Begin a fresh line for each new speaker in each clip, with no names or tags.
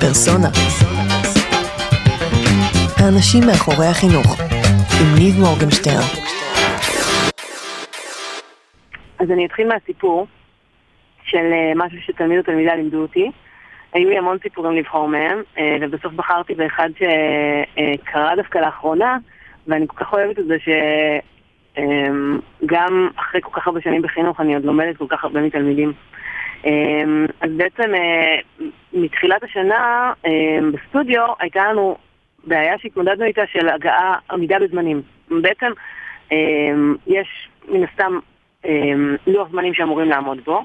פרסונה. האנשים מאחורי החינוך, עם ניב מורגנשטרן.
אז אני אתחיל מהסיפור של אה, משהו שתלמיד או תלמידה לימדו אותי. היו לי המון סיפורים לבחור מהם, אה, ובסוף בחרתי באחד שקרה דווקא לאחרונה, ואני כל כך אוהבת את זה שגם אחרי כל כך הרבה שנים בחינוך אני עוד לומדת כל כך הרבה מתלמידים. אמ, אז בעצם אה, מתחילת השנה אמ, בסטודיו הייתה לנו בעיה שהתמודדנו איתה של הגעה, עמידה בזמנים. בעצם אמ, יש מן הסתם לוח זמנים שאמורים לעמוד בו,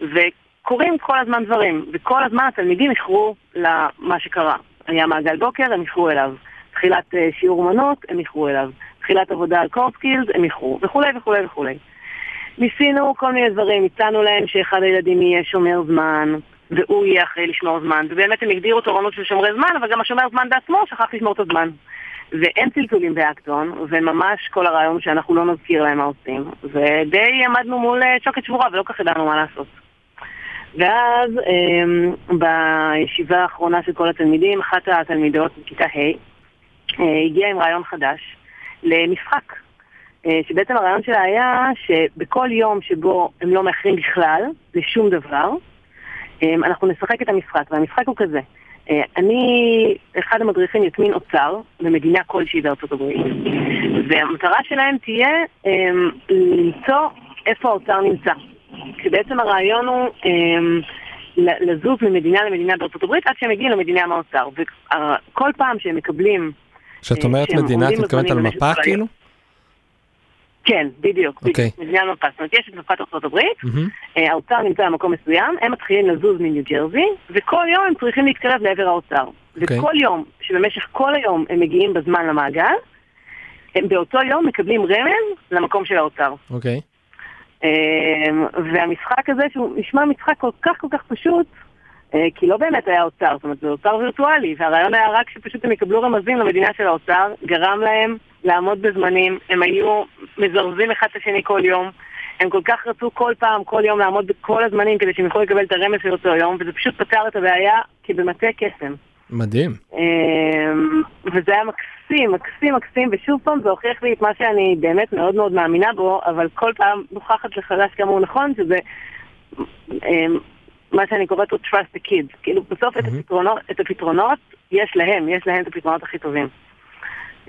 וקורים כל הזמן דברים, וכל הזמן התלמידים איחרו למה שקרה. היה מעגל בוקר, הם איחרו אליו. תחילת אה, שיעור מנות, הם איחרו אליו. תחילת עבודה על קורסקילס, הם איחרו, וכולי וכולי וכולי. ניסינו כל מיני דברים, הצענו להם שאחד הילדים יהיה שומר זמן, והוא יהיה אחראי לשמור זמן, ובאמת הם הגדירו תורנות של שומרי זמן, אבל גם השומר זמן בעצמו שכח לשמור את הזמן. ואין צלצולים באקטון, וממש כל הרעיון שאנחנו לא נזכיר להם מה עושים, ודי עמדנו מול אה, שוקת שבורה ולא כך ידענו מה לעשות. ואז אה, בישיבה האחרונה של כל התלמידים, אחת התלמידות בכיתה ה' אה, הגיעה עם רעיון חדש למשחק. אה, שבעצם הרעיון שלה היה שבכל יום שבו הם לא מאחרים בכלל, לשום דבר, אה, אנחנו נשחק את המשחק, והמשחק הוא כזה. אה, אני, אחד המדריכים יטמין אוצר במדינה כלשהי בארצות הברית, והמטרה שלהם תהיה למצוא איפה האוצר נמצא. שבעצם הרעיון הוא לזוז ממדינה למדינה בארצות הברית עד שהם מגיעים למדינה מהאוצר. וכל פעם שהם מקבלים...
כשאת אומרת מדינה, את מתכוונת על מפה כאילו?
כן, בדיוק. Okay. אוקיי. מדינה מפה. זאת אומרת, יש את מפת ארצות הברית, mm-hmm. האוצר נמצא במקום מסוים, הם מתחילים לזוז מניו ג'רזי, וכל יום הם צריכים להתקרב לעבר האוצר. Okay. אוקיי. וכל יום, שבמשך כל היום הם מגיעים בזמן למעגל, הם באותו יום מקבלים רמז למקום של האוצר.
אוקיי. Okay.
אמ, והמשחק הזה, שהוא נשמע משחק כל כך כל כך פשוט, אה, כי לא באמת היה אוצר, זאת אומרת זה אוצר וירטואלי, והרעיון היה רק שפשוט הם יקבלו רמזים למדינה של האוצר, גרם להם לעמוד בזמנים, הם היו מזרזים אחד את השני כל יום, הם כל כך רצו כל פעם, כל יום לעמוד בכל הזמנים כדי שהם יוכלו לקבל את הרמז של אותו יום, וזה פשוט פתר את הבעיה כבמטה קסם.
מדהים.
אמ, וזה היה מקסים, מקסים, מקסים, ושוב פעם זה הוכיח לי את מה שאני באמת מאוד מאוד מאמינה בו, אבל כל פעם מוכחת לחדש כמה הוא נכון, שזה אמ, מה שאני קוראת לו trust the kids. כאילו בסוף mm-hmm. את, הפתרונות, את הפתרונות יש להם, יש להם את הפתרונות הכי טובים.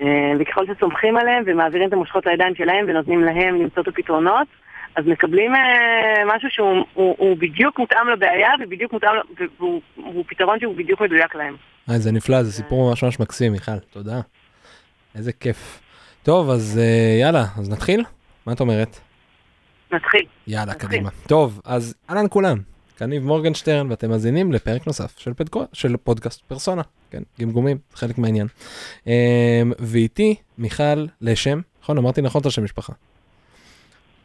אה, וככל שסומכים עליהם ומעבירים את המושכות לידיים שלהם ונותנים להם למצוא את הפתרונות, אז מקבלים אה, משהו שהוא הוא, הוא בדיוק מותאם לבעיה ובדיוק מותאם, והוא הוא פתרון שהוא בדיוק מדויק להם.
אה, זה נפלא, זה סיפור ממש ממש מקסים, מיכל, תודה. איזה כיף. טוב, אז אה, יאללה, אז נתחיל? מה את אומרת?
נתחיל.
יאללה, נתחיל. קדימה. טוב, אז אהלן כולם. כאן ניב מורגנשטרן ואתם מאזינים לפרק נוסף של, פדקו, של פודקאסט פרסונה, כן, גמגומים, חלק מהעניין. Um, ואיתי מיכל לשם, נכון, אמרתי נכון את השם משפחה.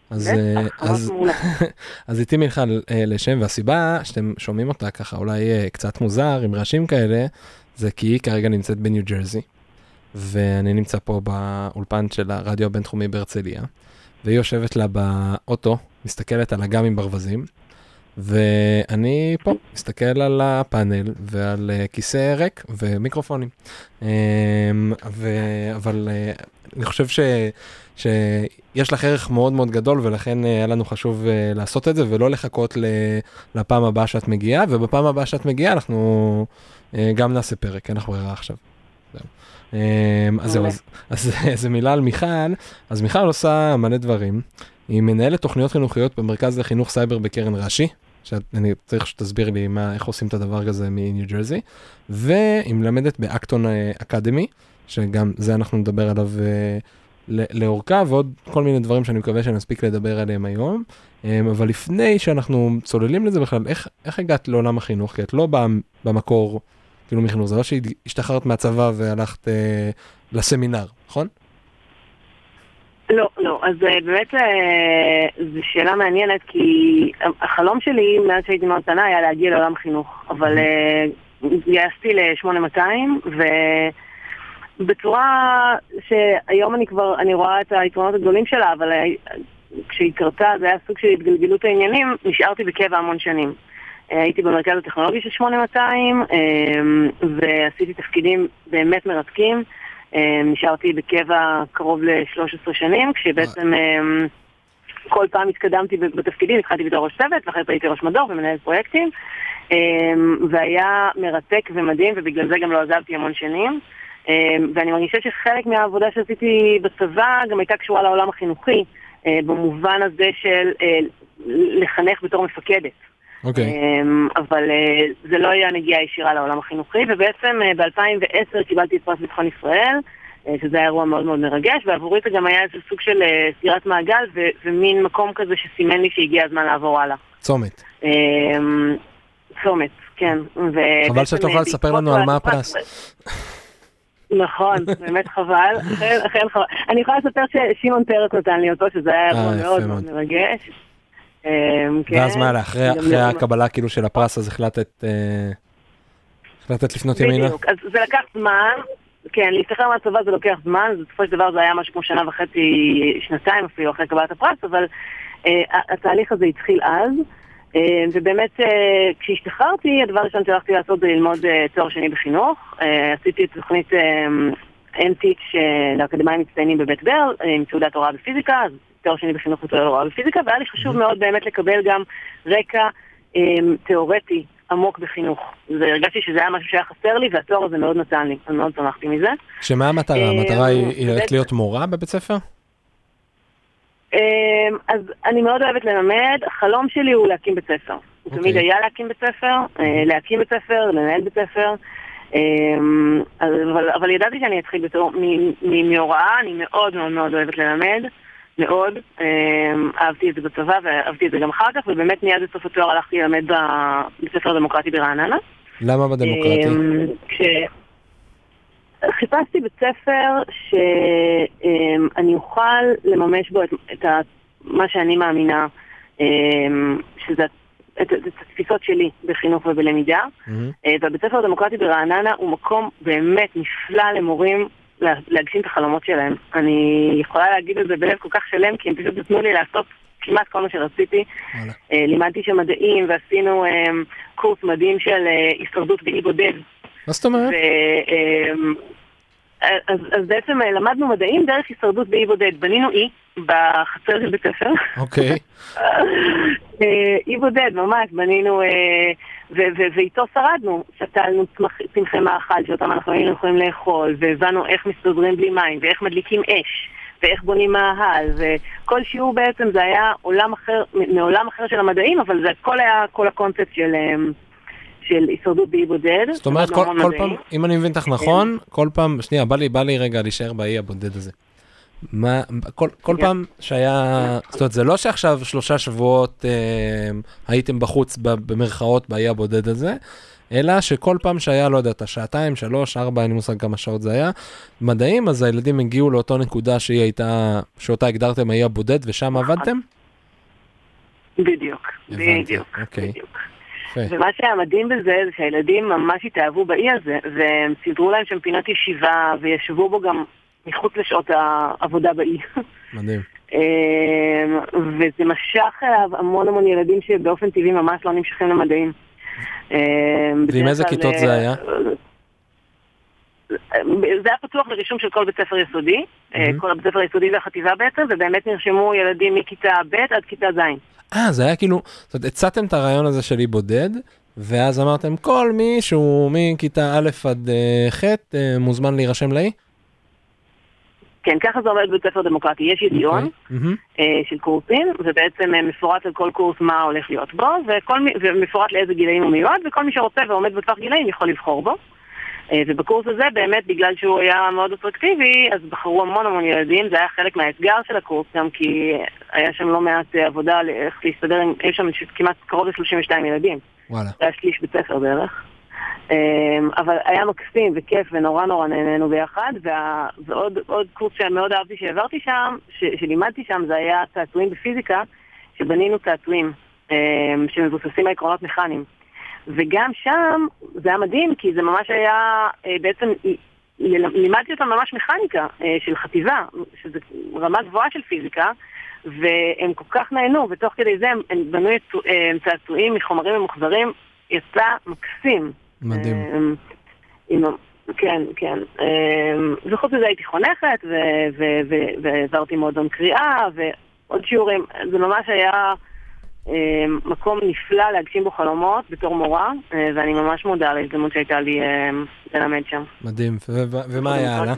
אז, אה, אז, אז איתי מיכל uh, לשם, והסיבה שאתם שומעים אותה ככה אולי uh, קצת מוזר עם רעשים כאלה, זה כי היא כרגע נמצאת בניו ג'רזי, ואני נמצא פה באולפן של הרדיו הבינתחומי בהרצליה, והיא יושבת לה באוטו, מסתכלת על אגם עם ברווזים, ואני פה מסתכל על הפאנל ועל uh, כיסא ריק ומיקרופונים. Um, ו... אבל uh, אני חושב ש... שיש לך ערך מאוד מאוד גדול ולכן uh, היה לנו חשוב לעשות את זה ולא לחכות ל... לפעם הבאה שאת מגיעה ובפעם הבאה שאת מגיעה אנחנו גם נעשה פרק, אין לך ברירה עכשיו. Um, אז זהו, אז, אז איזה מילה על מיכל, אז מיכל עושה מלא דברים. היא מנהלת תוכניות חינוכיות במרכז לחינוך סייבר בקרן רש"י, שאני צריך שתסביר לי מה, איך עושים את הדבר הזה מניו ג'רזי, והיא מלמדת באקטון אקדמי, שגם זה אנחנו נדבר עליו uh, לאורכה, ועוד כל מיני דברים שאני מקווה שנספיק לדבר עליהם היום. Um, אבל לפני שאנחנו צוללים לזה בכלל, איך, איך הגעת לעולם החינוך? כי את לא באה במקור, כאילו מחינוך, זה לא שהשתחררת מהצבא והלכת uh, לסמינר, נכון?
לא, לא. אז אה, באמת אה, זו שאלה מעניינת, כי החלום שלי מאז שהייתי מאוד קטנה היה להגיע לעולם חינוך. אבל אה, גייסתי ל-8200, ובצורה שהיום אני כבר, אני רואה את היתרונות הגדולים שלה, אבל כשהיא קרתה זה היה סוג של התגלגלות העניינים, נשארתי בקבע המון שנים. אה, הייתי במרכז הטכנולוגי של 8200, אה, ועשיתי תפקידים באמת מרתקים. אה, נשארתי בקבע קרוב ל-13 שנים, כשבעצם כל פעם התקדמתי בתפקידים, התחלתי בתור ראש צוות, ואחרי זה הייתי ראש מדור ומנהל פרויקטים, והיה מרתק ומדהים, ובגלל זה גם לא עזבתי המון שנים. ואני מרגישה שחלק מהעבודה שעשיתי בצבא גם הייתה קשורה לעולם החינוכי, במובן הזה של לחנך בתור מפקדת.
אוקיי.
אמ, אבל אה, זה לא היה נגיעה ישירה לעולם החינוכי, ובעצם אה, ב-2010 קיבלתי את פרס ביטחון ישראל, אה, שזה היה אירוע מאוד מאוד מרגש, ועבורי זה גם היה איזה סוג של סגירת מעגל, ומין מקום כזה שסימן לי שהגיע הזמן לעבור הלאה.
צומת.
אמ, צומת, כן.
חבל שאת יכולה לספר לנו על מה הפרס.
נכון, באמת חבל, אכן חבל. אני יכולה לספר ששמעון פרץ נתן לי אותו, שזה היה אירוע מאוד מאוד מרגש.
אמ, ואז כן. מה, אחרי הקבלה כאילו של הפרס אז החלטת אה, החלטת לפנות ימינה?
בדיוק, אז זה לקח זמן, כן, להשתחרר מהצבא זה לוקח זמן, בסופו של דבר זה היה משהו כמו שנה וחצי, שנתיים אפילו אחרי קבלת הפרס, אבל אה, התהליך הזה התחיל אז. אה, ובאמת, כשהשתחררתי, הדבר הראשון שהלכתי לעשות זה ללמוד תואר שני בחינוך. עשיתי תוכנית NTIC לאקדמאים מצטיינים בבית ברל, עם תעודת הוראה בפיזיקה, אז תואר שני בחינוך ותואר הוראה בפיזיקה, והיה לי חשוב מאוד באמת לקבל גם רקע אמ, תיאורטי עמוק בחינוך. והרגשתי שזה היה משהו שהיה חסר לי, והתואר הזה מאוד נתן לי, אני מאוד שמחתי מזה.
שמה המטרה? אמ, המטרה היא ללכת להיות מורה בבית ספר?
אמ, אז אני מאוד אוהבת ללמד, החלום שלי הוא להקים בית ספר. הוא תמיד אוקיי. היה להקים בית ספר, אה, להקים בית ספר, לנהל בית ספר. אבל, אבל ידעתי שאני אתחיל בתור, מהוראה, אני מאוד מאוד מאוד אוהבת ללמד. מאוד. אמ, אהבתי את זה בצבא ואהבתי את זה גם אחר כך, ובאמת מיד בסוף התואר הלכתי ללמד בבית ספר הדמוקרטי ברעננה.
למה בדמוקרטי?
אמ, חיפשתי בית ספר שאני אמ, אוכל לממש בו את, את מה שאני מאמינה, שזה את, את התפיסות שלי בחינוך ובלמידה. Mm-hmm. והבית ספר הדמוקרטי ברעננה הוא מקום באמת נפלא למורים להגשים את החלומות שלהם. אני יכולה להגיד את זה בלב כל כך שלם, כי הם פשוט נתנו לי לעשות כמעט כל מה שרציתי. אה, לימדתי שם מדעים ועשינו אה, קורס מדהים של אה, הישרדות באי בודד.
מה זאת אומרת?
אז, אז בעצם למדנו מדעים דרך הישרדות באי בודד. בנינו אי בחצר של בית הספר.
אוקיי.
אי בודד, ממש, בנינו ואיתו שרדנו, שתלנו צמחי מאכל שאותם אנחנו היינו יכולים לאכול, והבנו איך מסתדרים בלי מים, ואיך מדליקים אש, ואיך בונים מאהל, וכל שיעור בעצם זה היה עולם אחר, מעולם אחר של המדעים, אבל זה הכל היה כל הקונספט של... של הישרדות באי בודד.
זאת אומרת, כל, כל פעם, אם אני מבין אותך נכון, כן. כל פעם, שנייה, בא לי, בא לי רגע להישאר באי הבודד הזה. מה, כל, כל כן. פעם שהיה, זאת אומרת, זה לא שעכשיו שלושה שבועות אה, הייתם בחוץ במרכאות באי הבודד הזה, אלא שכל פעם שהיה, לא יודע, את השעתיים, שלוש, ארבע, אין לי מושג כמה שעות זה היה, מדעים, אז הילדים הגיעו לאותו נקודה שהיא הייתה, שאותה הגדרתם האי הבודד, ושם עבדתם?
בדיוק, בדיוק, אוקיי. בדיוק. ומה שהיה מדהים בזה, זה שהילדים ממש התאהבו באי הזה, והם סידרו להם שם פינת ישיבה, וישבו בו גם מחוץ לשעות העבודה באי.
מדהים.
אמ, וזה משך אליו המון המון ילדים שבאופן טבעי ממש לא נמשכים למדעים.
אמ, ועם איזה כיתות זה היה?
זה היה פתוח לרישום של כל בית ספר יסודי, אה, כל הבית ספר היסודי והחטיבה בעצם, ובאמת נרשמו ילדים מכיתה ב' עד כיתה ז'.
אה, זה היה כאילו, זאת אומרת, הצעתם את הרעיון הזה של אי בודד, ואז אמרתם, כל מי שהוא מכיתה א' עד אה, ח' אה, מוזמן להירשם לאי?
כן, ככה זה עומד בבית ספר דמוקרטי. יש ידיעון okay. mm-hmm. של קורסים, ובעצם אה, מפורט על כל קורס מה הולך להיות בו, וכל, ומפורט לאיזה גילאים הוא מיועד, וכל מי שרוצה ועומד בטווח גילאים יכול לבחור בו. אה, ובקורס הזה באמת, בגלל שהוא היה מאוד אטרקטיבי, אז בחרו המון המון ילדים, זה היה חלק מהאתגר של הקורס גם, כי היה שם לא מעט עבודה איך להסתדר עם, יש שם כמעט קרוב ל-32 ילדים.
וואלה.
זה היה שליש בית ספר בערך. אמ, אבל היה מקסים וכיף ונורא נורא נהנינו ביחד, וה... ועוד קורס שמאוד אהבתי שהעברתי שם, ש... שלימדתי שם, זה היה צעצועים בפיזיקה, שבנינו צעצועים אמ, שמבוססים על עקרונות מכניים. וגם שם זה היה מדהים, כי זה ממש היה אה, בעצם, לימדתי אותם ממש מכניקה אה, של חטיבה, שזו רמה גבוהה של פיזיקה, והם כל כך נהנו, ותוך כדי זה הם, הם בנו צעצועים מחומרים ממוחזרים, יצא מקסים.
מדהים.
עם, כן, כן. וחוץ מזה הייתי חונכת, והעברתי מועדון קריאה, ועוד שיעורים. זה ממש היה... אמ, מקום נפלא להגשים בו חלומות בתור מורה, אה, ואני ממש מודה על ההזדמנות שהייתה לי אמ, ללמד שם.
מדהים, ומה היה הלאה?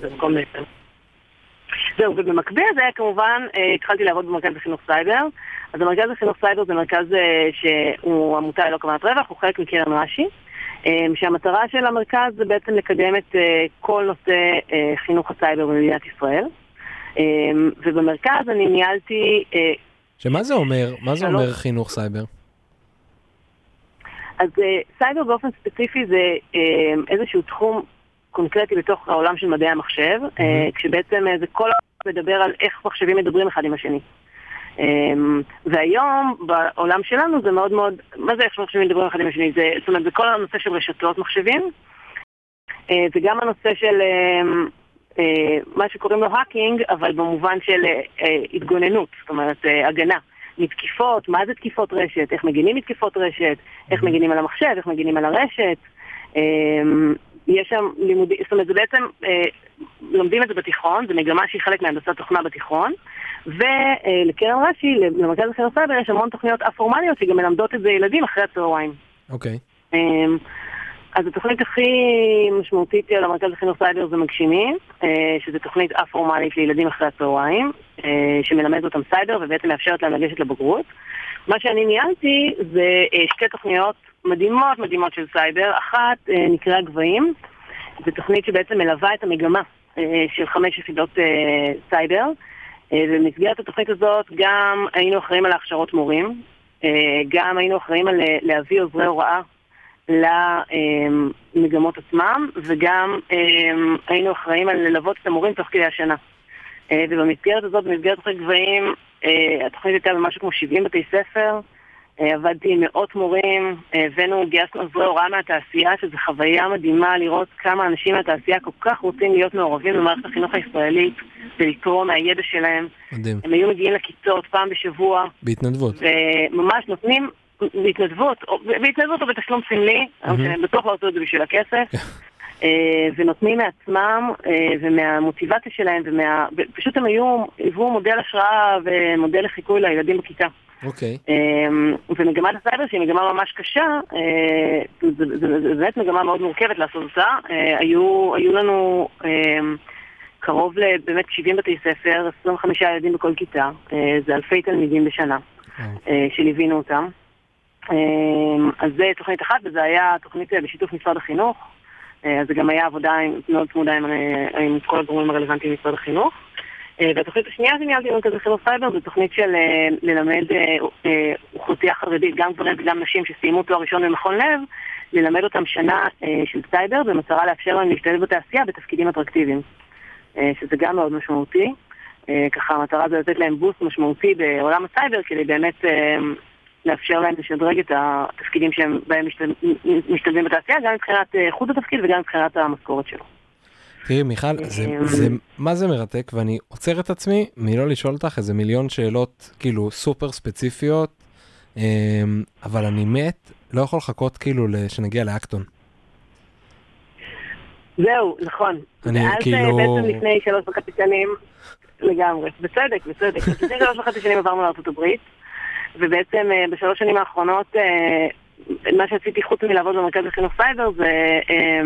זהו, ובמקביל לזה כמובן אה, התחלתי לעבוד במרכז לחינוך סייבר. אז המרכז לחינוך סייבר זה מרכז אה, שהוא עמותה ללא כוונת רווח, הוא חלק מקרן רש"י. שהמטרה של המרכז זה בעצם לקדם את כל נושא חינוך הסייבר במדינת ישראל. ובמרכז אני ניהלתי
שמה זה אומר? מה זה אומר חינוך סייבר?
אז אה, סייבר באופן ספציפי זה אה, איזשהו תחום קונקרטי בתוך העולם של מדעי המחשב, אה, כשבעצם זה כל העולם מדבר על איך מחשבים מדברים אחד עם השני. והיום בעולם שלנו זה מאוד מאוד, מה זה איך מחשבים מדברים אחד עם השני? זה, זאת אומרת, זה כל הנושא של רשתות מחשבים, וגם הנושא של מה שקוראים לו hacking, אבל במובן של אה, אה, התגוננות, זאת אומרת הגנה. מתקיפות, מה זה תקיפות רשת, איך מגינים מתקיפות רשת, איך mm-hmm. מגינים על המחשב, איך מגינים על הרשת. יש שם לימודים, זאת אומרת זה בעצם, לומדים את זה בתיכון, זו מגמה שהיא חלק מהנדסת תוכנה בתיכון, ולקרן רש"י, למרכז החינוך סייבר, יש המון תוכניות א-פורמליות שגם מלמדות את זה ילדים אחרי הצהריים.
אוקיי.
Okay. אז התוכנית הכי משמעותית של המרכז לחינוך סייבר זה מגשימים, אה, שזו תוכנית א-פורמלית לילדים אחרי הצהריים, אה, שמלמדת אותם סייבר ובעצם מאפשרת להם לגשת לבגרות. מה שאני ניהלתי זה אה, שתי תוכניות מדהימות מדהימות של סייבר. אחת נקראה גבהים, זו תוכנית שבעצם מלווה את המגמה של חמש יחידות סייבר. ובמסגרת התוכנית הזאת גם היינו אחראים על הכשרות מורים, גם היינו אחראים על להביא עוזרי הוראה למגמות עצמם, וגם אמ, היינו אחראים על ללוות את המורים תוך כדי השנה. אה, ובמסגרת הזאת, במסגרת תוכנית גבהים, אה, התוכנית הייתה במשהו כמו 70 בתי ספר, אה, עבדתי עם מאות מורים, הבאנו, גייסנו עזרי הוראה מהתעשייה, שזו חוויה מדהימה לראות כמה אנשים מהתעשייה כל כך רוצים להיות מעורבים במערכת החינוך הישראלית ולתרום מהידע שלהם. מדהים. הם היו מגיעים לכיתות פעם בשבוע.
בהתנדבות.
וממש נותנים בהתנדבות, בהתנדבות או בתשלום סמלי, שהם בטוח לא עשו את זה בשביל הכסף, אה, ונותנים מעצמם אה, ומהמוטיבציה שלהם, ופשוט הם היו, היוו מודל השראה ומודל לחיקוי לילדים בכיתה.
אוקיי.
אה, ומגמת הסייבר, שהיא מגמה ממש קשה, זו באמת מגמה מאוד מורכבת לעשות אותה. היו, היו לנו קרוב לבאמת 70 בתי ספר, 25 ילדים בכל כיתה, זה אלפי תלמידים בשנה, שליווינו אותם. אמ, אז זה תוכנית אחת, וזה היה תוכנית אה, בשיתוף משרד החינוך. אה, אז זה גם היה עבודה מאוד צמודה עם, אה, עם כל הגורמים הרלוונטיים במשרד החינוך. והתוכנית השנייה שניהלתי במרכז החינוך סייבר זו תוכנית של ללמד אוכלוסייה חרדית, גם גברים וגם נשים שסיימו תואר ראשון במכון לב, ללמד אותם שנה של סייבר במטרה לאפשר להם להשתלב בתעשייה בתפקידים אטרקטיביים, שזה גם מאוד משמעותי. ככה המטרה זה לתת להם boost משמעותי בעולם הסייבר כדי באמת לאפשר להם לשדרג את התפקידים שהם בהם משתלבים בתעשייה, גם מבחינת אה, איכות התפקיד וגם מבחינת המשכורת שלו.
תראי מיכל, זה, אה, זה, מה זה מרתק ואני עוצר את עצמי מלא לשאול אותך איזה מיליון שאלות כאילו סופר ספציפיות, אמ, אבל אני מת, לא יכול לחכות כאילו שנגיע ל Acton.
זהו, נכון.
אני ואז כאילו...
ואז בעצם לפני שלוש וחצי שנים, לגמרי, בצדק, בצדק. לפני שלוש וחצי שנים עברנו לארה"ב. ובעצם אה, בשלוש שנים האחרונות אה, מה שעשיתי חוץ מלעבוד במרכז החינוך סייבר זה אה,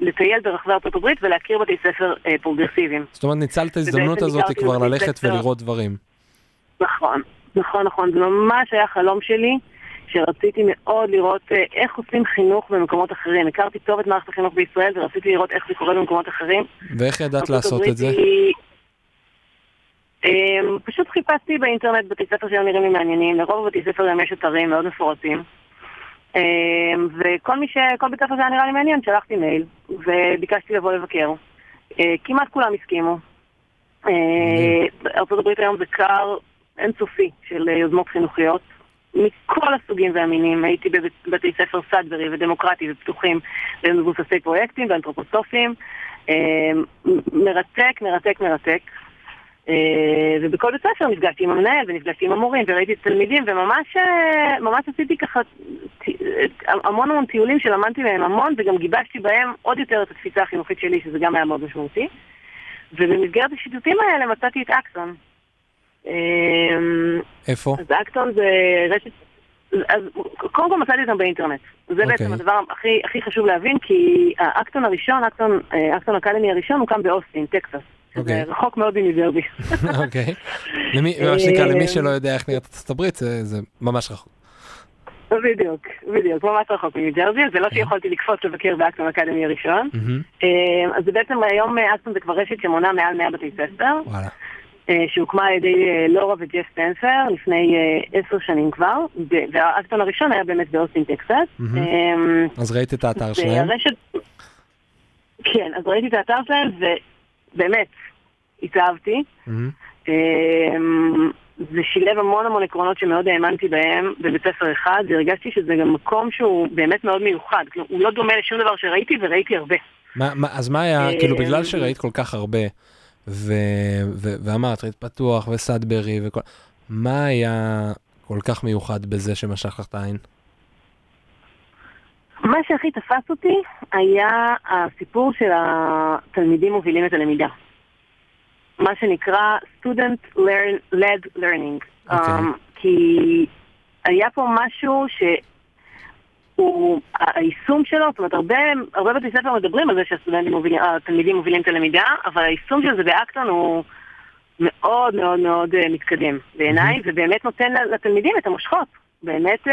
לטייל ברחבי ארצות הברית ולהכיר בתי ספר פרוגרסיביים.
זאת אומרת ניצלת את ההזדמנות הזאת כבר ללכת ולראות דברים.
נכון, נכון, נכון, זה ממש היה חלום שלי. שרציתי מאוד לראות איך עושים חינוך במקומות אחרים. הכרתי טוב את מערכת החינוך בישראל ורציתי לראות איך זה קורה במקומות אחרים.
ואיך ידעת לעשות את זה?
אמ, פשוט חיפשתי באינטרנט בתי ספר שהיו נראים לי מעניינים, לרוב בתי ספר גם יש אתרים מאוד מפורטים. אמ, וכל מי ש... כל בית ספר שהיה נראה לי מעניין, שלחתי מייל, וביקשתי לבוא לבקר. אה, כמעט כולם הסכימו. אה, ארה"ב היום זה קר אינסופי של יוזמות חינוכיות, מכל הסוגים והמינים. הייתי בבתי ספר סאדברי ודמוקרטי ופתוחים ומבוססי פרויקטים ואנתרופוסופיים. אמ, מרתק, מרתק, מרתק. אה, ובכל בית ספר נפגשתי עם המנהל ונפגשתי עם המורים וראיתי את התלמידים וממש אה, עשיתי ככה ט- המון המון טיולים שלמדתי מהם המון וגם גיבשתי בהם עוד יותר את התפיסה החינוכית שלי שזה גם היה מאוד משמעותי. ובמסגרת השיטוטים האלה מצאתי את Acton. אה,
איפה?
אז Acton זה רשת... אז קודם כל מצאתי אותם באינטרנט. זה
אוקיי.
בעצם הדבר הכי, הכי חשוב להבין, כי ה Acton הראשון, Acton, אה, Acton Academy הראשון, הוקם באוסטין, טקסס. שזה
אוקיי.
רחוק מאוד מניו ג'רזי.
אוקיי. למי, מה שנקרא, למי
אה,
שלא יודע איך נראית ארצות הברית, זה ממש רחוק.
בדיוק, בדיוק, ממש רחוק מניו ג'רזי, זה לא
אוקיי.
שיכולתי לקפוץ לבקר ב Acton Academy
הראשון.
אה, אז בעצם היום אה, אקטון זה כבר רשת שמונה מעל 100 בתי ספר. אה, שהוקמה על ידי אה, לורה וג'ף סטנסר לפני אה, עשר שנים כבר, ו- והאקטון הראשון היה באמת באוסטין טקסס. אה,
אז ראית את האתר שלהם?
כן, אז ראיתי את האתר שלהם ובאמת התאהבתי.
מהמם.
אמ, זה שילב המון המון עקרונות שמאוד האמנתי בהם בבית ספר אחד, והרגשתי שזה גם מקום שהוא באמת מאוד מיוחד. כלומר, הוא לא דומה לשום דבר שראיתי, וראיתי הרבה.
מה, מה, אז מה היה,
אה,
כאילו בגלל שראית כל כך הרבה, ו, ו, ואמרת, ראית פתוח וסאדברי וכל, מה היה כל כך מיוחד בזה שמשך לך את העין?
מה שהכי תפס אותי היה הסיפור של התלמידים מובילים את הלמידה. מה שנקרא Student learn, led learning.
אוקיי.
Um, כי היה פה משהו שהוא, היישום שלו, זאת אומרת, הרבה, הרבה בתי ספר מדברים על זה שהסטודנטים מובילים, מובילים את הלמידה, אבל היישום של זה באקטון הוא מאוד מאוד מאוד אה, מתקדם בעיניי, ובאמת נותן לתלמידים את המושכות. באמת, אה,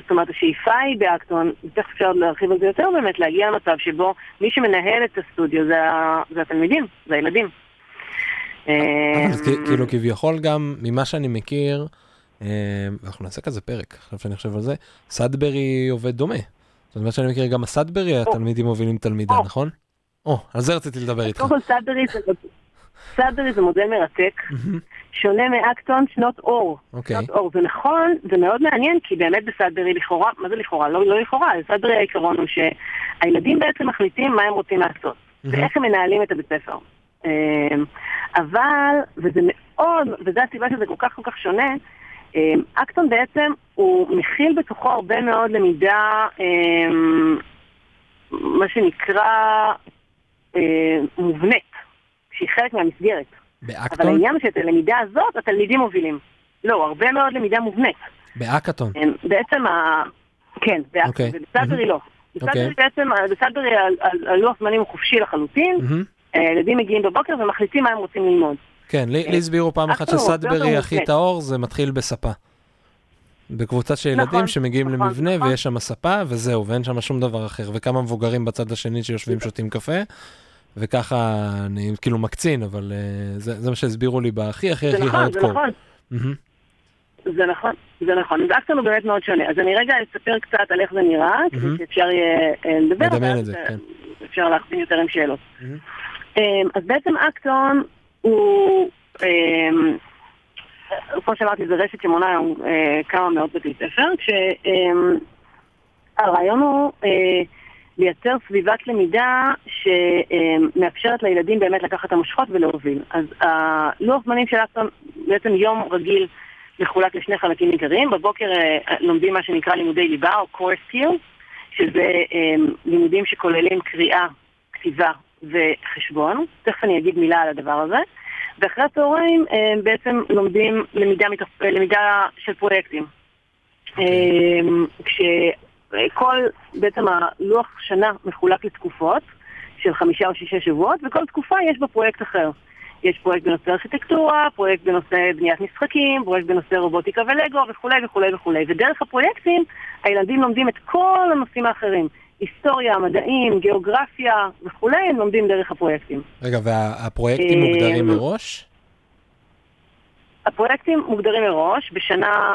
זאת אומרת, השאיפה היא באקטון, תכף אפשר להרחיב על זה יותר באמת, להגיע למצב שבו מי שמנהל את הסטודיו זה, זה התלמידים, זה הילדים. אה,
אז כאילו כביכול גם ממה שאני מכיר, אה, אנחנו נעשה כזה פרק, עכשיו שאני חושב על זה, סאדברי עובד דומה. זאת אומרת שאני מכיר גם הסאדברי, התלמידים מובילים תלמידה. נכון? או, על זה רציתי לדבר איתך.
קודם כל סאדברי זה, סאדברי זה מודל מרתק. שונה מאקטון שנות אור.
אוקיי.
שנות אור, זה נכון, זה מאוד מעניין, כי באמת בסאדברי לכאורה, מה זה לכאורה? לא, לא לכאורה, בסאדברי העיקרון הוא שהילדים בעצם מחליטים מה הם רוצים לעשות. ואיך הם מנהלים את הבית ספר. אמ, אבל, וזה מאוד, וזו הסיבה שזה כל כך כל כך שונה, אמ, אקטון בעצם הוא מכיל בתוכו הרבה מאוד למידה, אמ, מה שנקרא מובנית, שהיא חלק מהמסגרת. אבל
באקטון?
העניין הוא שאת הלמידה הזאת התלמידים מובילים. לא, הרבה מאוד למידה מובנית.
באקאטון.
הם בעצם ה... כן, באקטון,
אוקיי.
ובסאדברי לא. בסאדברי
אוקיי.
בעצם, בסאדברי ה- ה- הלוח זמנים הוא חופשי לחלוטין,
מהמם.
הילדים מגיעים בבוקר ומחליטים מה הם רוצים ללמוד.
כן, לי לי הסבירו פעם אחת
יותר
הכי. טהור זה מתחיל בספה. בקבוצה של ילדים
נכון,
שמגיעים
נכון,
למבנה
נכון.
ויש שם ספה וזהו, ואין שם שום דבר אחר, וכמה מבוגרים בצד השני שיושבים שותים קפה, וככה אני כאילו מקצין, אבל אה, זה זה מה שהסבירו לי בהכי הכי
זה
הכי
נכון, זה
הארדקור.
נכון,
מהמם.
זה נכון, זה נכון. אז אקטון הוא באמת מאוד שונה. אז אני רגע אספר קצת על איך זה נראה, כדי
מהמם.
שאפשר יהיה אה, לדבר, ואז,
זה,
אה,
כן.
אפשר להכווין יותר עם שאלות. אמ, אז בעצם אקטון הוא, אמ, כמו שאמרתי, זו רשת שמונה היום כמה מאות בתי ספר, כשהרעיון הוא אה, לייצר סביבת למידה שמאפשרת לילדים באמת לקחת את המושכות ולהוביל. אז הלוח זמנים של אקטון, בעצם יום רגיל מחולק לשני חלקים עיקריים. בבוקר אה, לומדים מה שנקרא לימודי ליבה או core skills, שזה אה, לימודים שכוללים קריאה, כתיבה וחשבון. תכף אני אגיד מילה על הדבר הזה. ואחרי הצהריים אה, בעצם לומדים למידה, מתוך, אה, למידה של פרויקטים. אה, כשכל, בעצם הלוח שנה מחולק לתקופות של חמישה או שישה שבועות, וכל תקופה יש בה פרויקט אחר. יש פרויקט בנושא ארכיטקטורה, פרויקט בנושא בניית משחקים, פרויקט בנושא רובוטיקה ולגו וכולי וכולי וכולי. ודרך הפרויקטים הילדים לומדים את כל הנושאים האחרים. היסטוריה, מדעים, גיאוגרפיה וכולי, הם לומדים דרך הפרויקטים.
רגע, והפרויקטים
אה,
מוגדרים מראש?
הפרויקטים מוגדרים מראש, בשנה,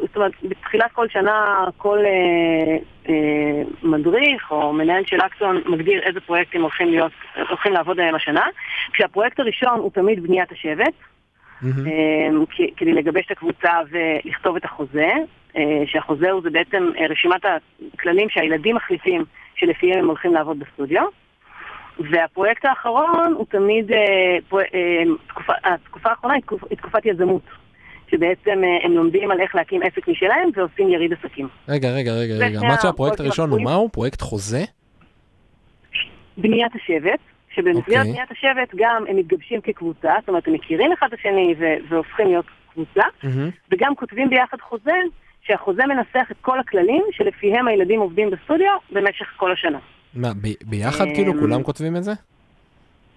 זאת אומרת, בתחילת כל שנה כל אה, אה, מדריך או מנהל של אקסון מגדיר איזה פרויקטים הולכים, להיות, הולכים לעבוד עליהם השנה, כשהפרויקט הראשון הוא תמיד בניית השבט,
מהמם.
אה, כדי לגבש את הקבוצה ולכתוב את החוזה, אה, שהחוזה הוא זה בעצם אה, רשימת הכללים שהילדים מחליטים שלפיהם הם הולכים לעבוד בסטודיו. והפרויקט האחרון הוא תמיד, אה, פרו- אה, תקופה, התקופה האחרונה היא תקופ- היא תקופת יזמות. שבעצם אה, הם לומדים על איך להקים עסק משלהם ועושים יריד עסקים.
רגע, רגע, רגע, רגע. אמרת שהפרויקט הראשון הוא. מהו? פרויקט חוזה?
בניית השבט, שבמסגרת
אוקיי.
בניית השבט גם הם מתגבשים כקבוצה, זאת אומרת הם מכירים אחד את השני והופכים להיות קבוצה,
מהמם.
וגם כותבים ביחד חוזה, שהחוזה מנסח את כל הכללים שלפיהם הילדים עובדים בסטודיו במשך כל השנה.
מה, ב- ביחד כאילו
אמ,
כולם כותבים את זה?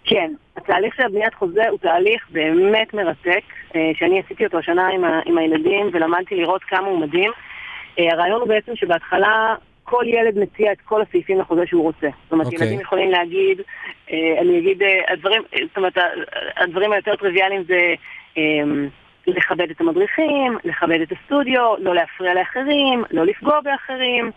כן, התהליך של בניית חוזה הוא תהליך באמת מרתק, אה, שאני עשיתי אותו השנה עם, ה- עם הילדים ולמדתי לראות כמה הוא מדהים. אה, הרעיון הוא בעצם שבהתחלה כל ילד מציע את כל הסעיפים לחוזה שהוא רוצה. זאת אומרת,
אוקיי.
ילדים יכולים להגיד, אה, אני אגיד, הדברים, זאת אומרת, הדברים היותר טריוויאליים זה אה, לכבד את המדריכים, לכבד את הסטודיו, לא להפריע לאחרים, לא לפגוע באחרים.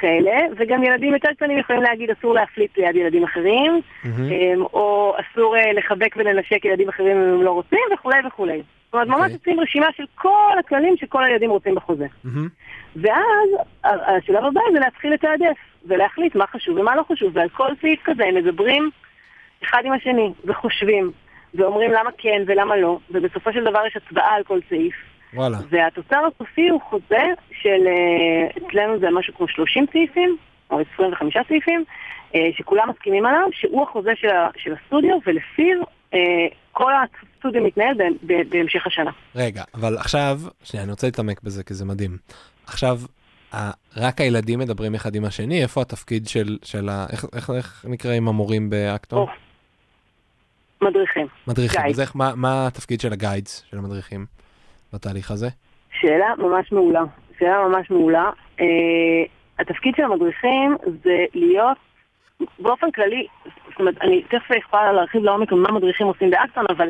כאלה, וגם ילדים יותר קטנים יכולים להגיד אסור להפליט ליד ילדים אחרים. אמ, או אסור אה, לחבק ולנשק ילדים אחרים אם הם לא רוצים, וכולי וכולי. זאת אומרת, ממש
אוקיי.
עושים רשימה של כל הכללים שכל הילדים רוצים בחוזה.
מהמם.
ואז השלב הבא זה להתחיל לתעדף, ולהחליט מה חשוב ומה לא חשוב, ועל כל סעיף כזה הם מדברים אחד עם השני, וחושבים, ואומרים למה כן ולמה לא, ובסופו של דבר יש הצבעה על כל סעיף.
וואלה.
והתוצר הסופי הוא חוזה של, אה, אצלנו זה משהו כמו 30 סעיפים, או 25 סעיפים, אה, שכולם מסכימים עליו, שהוא החוזה של, של הסטודיו, ולפיו אה, כל הסטודיו מתנהל בהמשך השנה.
רגע, אבל עכשיו, שנייה, אני רוצה להתעמק בזה כי זה מדהים. עכשיו, רק הילדים מדברים אחד עם השני, איפה התפקיד של, של ה... איך, איך, איך נקראים המורים באקטון?
או, מדריכים.
מדריכים. אז איך, מה, מה התפקיד של הגיידס, של המדריכים, בתהליך הזה?
שאלה ממש מעולה. שאלה ממש מעולה. אה, התפקיד של המדריכים זה להיות, באופן כללי, זאת אומרת, אני תכף יכולה להרחיב לעומק מה מדריכים עושים באקטון, אבל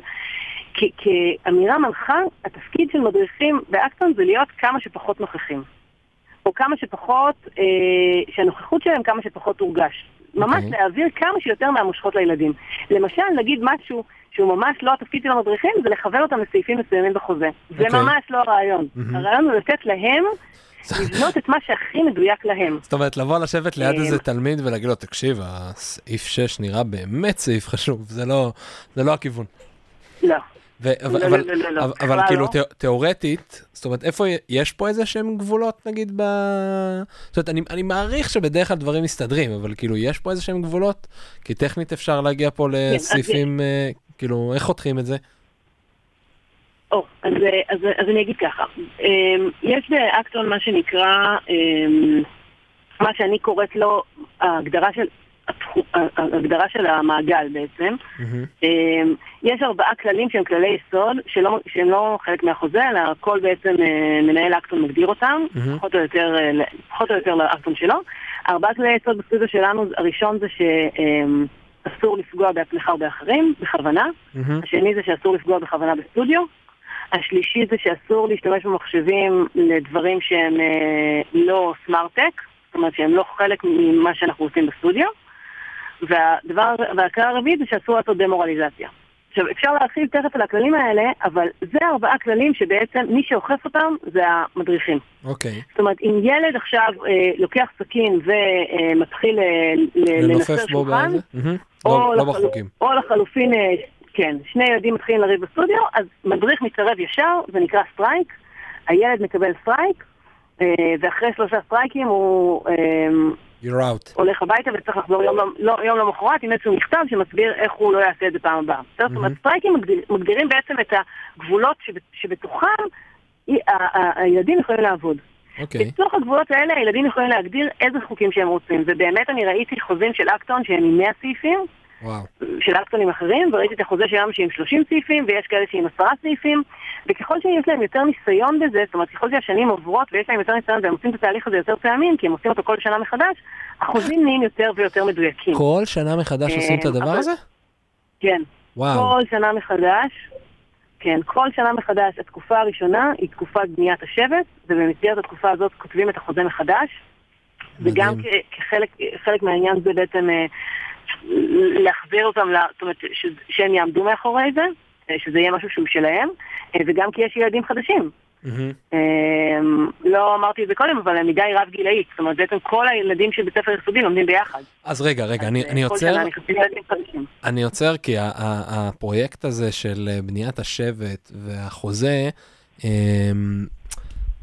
כאמירה מנחה, התפקיד של מדריכים באקטון זה להיות כמה שפחות נוכחים. או כמה שפחות, אה, שהנוכחות שלהם כמה שפחות תורגש. ממש
אוקיי.
להעביר כמה שיותר מהמושכות לילדים. למשל, נגיד משהו שהוא ממש לא התפקיד של המדריכים, זה לכוון אותם לסעיפים מסוימים בחוזה. זה
אוקיי.
ממש לא הרעיון.
מהמם.
הרעיון הוא לתת להם לבנות את מה שהכי מדויק להם.
זאת אומרת, לבוא לשבת ליד
אה,
איזה תלמיד ולהגיד לו, תקשיב, הסעיף 6 נראה באמת סעיף חשוב, זה לא, זה לא הכיוון.
לא.
ו- אבל,
לא,
אבל,
לא, לא, לא,
אבל, אבל כאילו
לא.
תיאורטית, זאת אומרת, איפה יש פה איזה שהם גבולות נגיד ב... זאת אומרת, אני, אני מעריך שבדרך כלל דברים מסתדרים, אבל כאילו יש פה איזה שהם גבולות? כי טכנית אפשר להגיע פה
אז
לסעיפים, אה, כאילו, איך חותכים את זה?
או, אז, אה, אז, אז אני אגיד ככה. אמ, יש באקטון מה שנקרא, אמ, מה שאני קוראת לו ההגדרה של, ההגדרה של המעגל בעצם. אמ, יש ארבעה כללים שהם כללי יסוד, שלא, שהם לא חלק מהחוזה, אלא הכל בעצם אה, מנהל אקטון מגדיר אותם,
מהמם.
פחות או יותר, אה, פחות או יותר לאקטון שלו. ארבעה כללי יסוד בסטודיו שלנו, הראשון זה שאסור לפגוע בעצמך או באחרים, בכוונה.
מהמם.
השני זה שאסור לפגוע בכוונה בסטודיו. השלישי זה שאסור להשתמש במחשבים לדברים שהם אה, לא סמארט-טק, זאת אומרת שהם לא חלק ממה שאנחנו עושים בסטודיו. והדבר, והעיקר הרביעי זה שאסור לעשות דמורליזציה. עכשיו, אפשר להרחיב תכף על הכללים האלה, אבל זה ארבעה כללים שבעצם מי שאוכף אותם זה המדריכים.
אוקיי.
זאת אומרת, אם ילד עכשיו אה, לוקח סכין ומתחיל אה, ל- לנסר שולחן. או,
לא לא
לחלו-
בחוקים.
או לחלופין, אה, כן, שני ילדים מתחילים לריב בסטודיו, אז מדריך מתערב ישר, זה נקרא strike, הילד מקבל strike, אה, ואחרי שלושה strikeים הוא אה,
You're out.
הולך הביתה וצריך לחזור יום, לא, יום למחרת עם איזשהו מכתב שמסביר איך הוא לא יעשה את זה פעם הבאה. בסדר? זאת אומרת. סטרייקים מגדיר, מגדירים בעצם את הגבולות שב- שבתוכם הילדים יכולים לעבוד.
אוקיי.
בתוך הגבולות האלה הילדים יכולים להגדיר איזה חוקים שהם רוצים, ובאמת אני ראיתי חוזים של אקטון שהם עם 100 סעיפים,
וואו.
של אקטונים אחרים, וראיתי את החוזה שלנו שעם 30 סעיפים, ויש כאלה שעם 10 סעיפים, וככל שיש להם יותר ניסיון בזה, זאת אומרת, ככל שהשנים עוברות ויש להם יותר ניסיון והם עושים את התהליך הזה יותר פעמים, כי הם עושים אותו כל שנה מחדש, החוזים נהיים יותר ויותר מדויקים.
כל שנה מחדש
אה,
עושים את הדבר
אבל-
הזה?
כן.
וואו.
כל שנה מחדש, כן, כל שנה מחדש, התקופה הראשונה היא תקופת בניית השבט, ובמסגרת התקופה הזאת כותבים את החוזה מחדש, וגם כחלק חלק מהעניין זה בעצם אה, להחזיר אותם, זאת אומרת, שהם יעמדו מאחורי זה, אה, שזה יהיה משהו שהוא שלהם, אה, וגם כי יש ילדים חדשים. לא אמרתי את זה קודם, אבל למידה היא רב גילאית. זאת אומרת, בעצם כל הילדים של בית ספר יסודי לומדים ביחד.
אז רגע, רגע, אני,
אז,
אני
כל
עוצר. אני עוצר כי הפרויקט הזה של בניית השבט והחוזה אמ,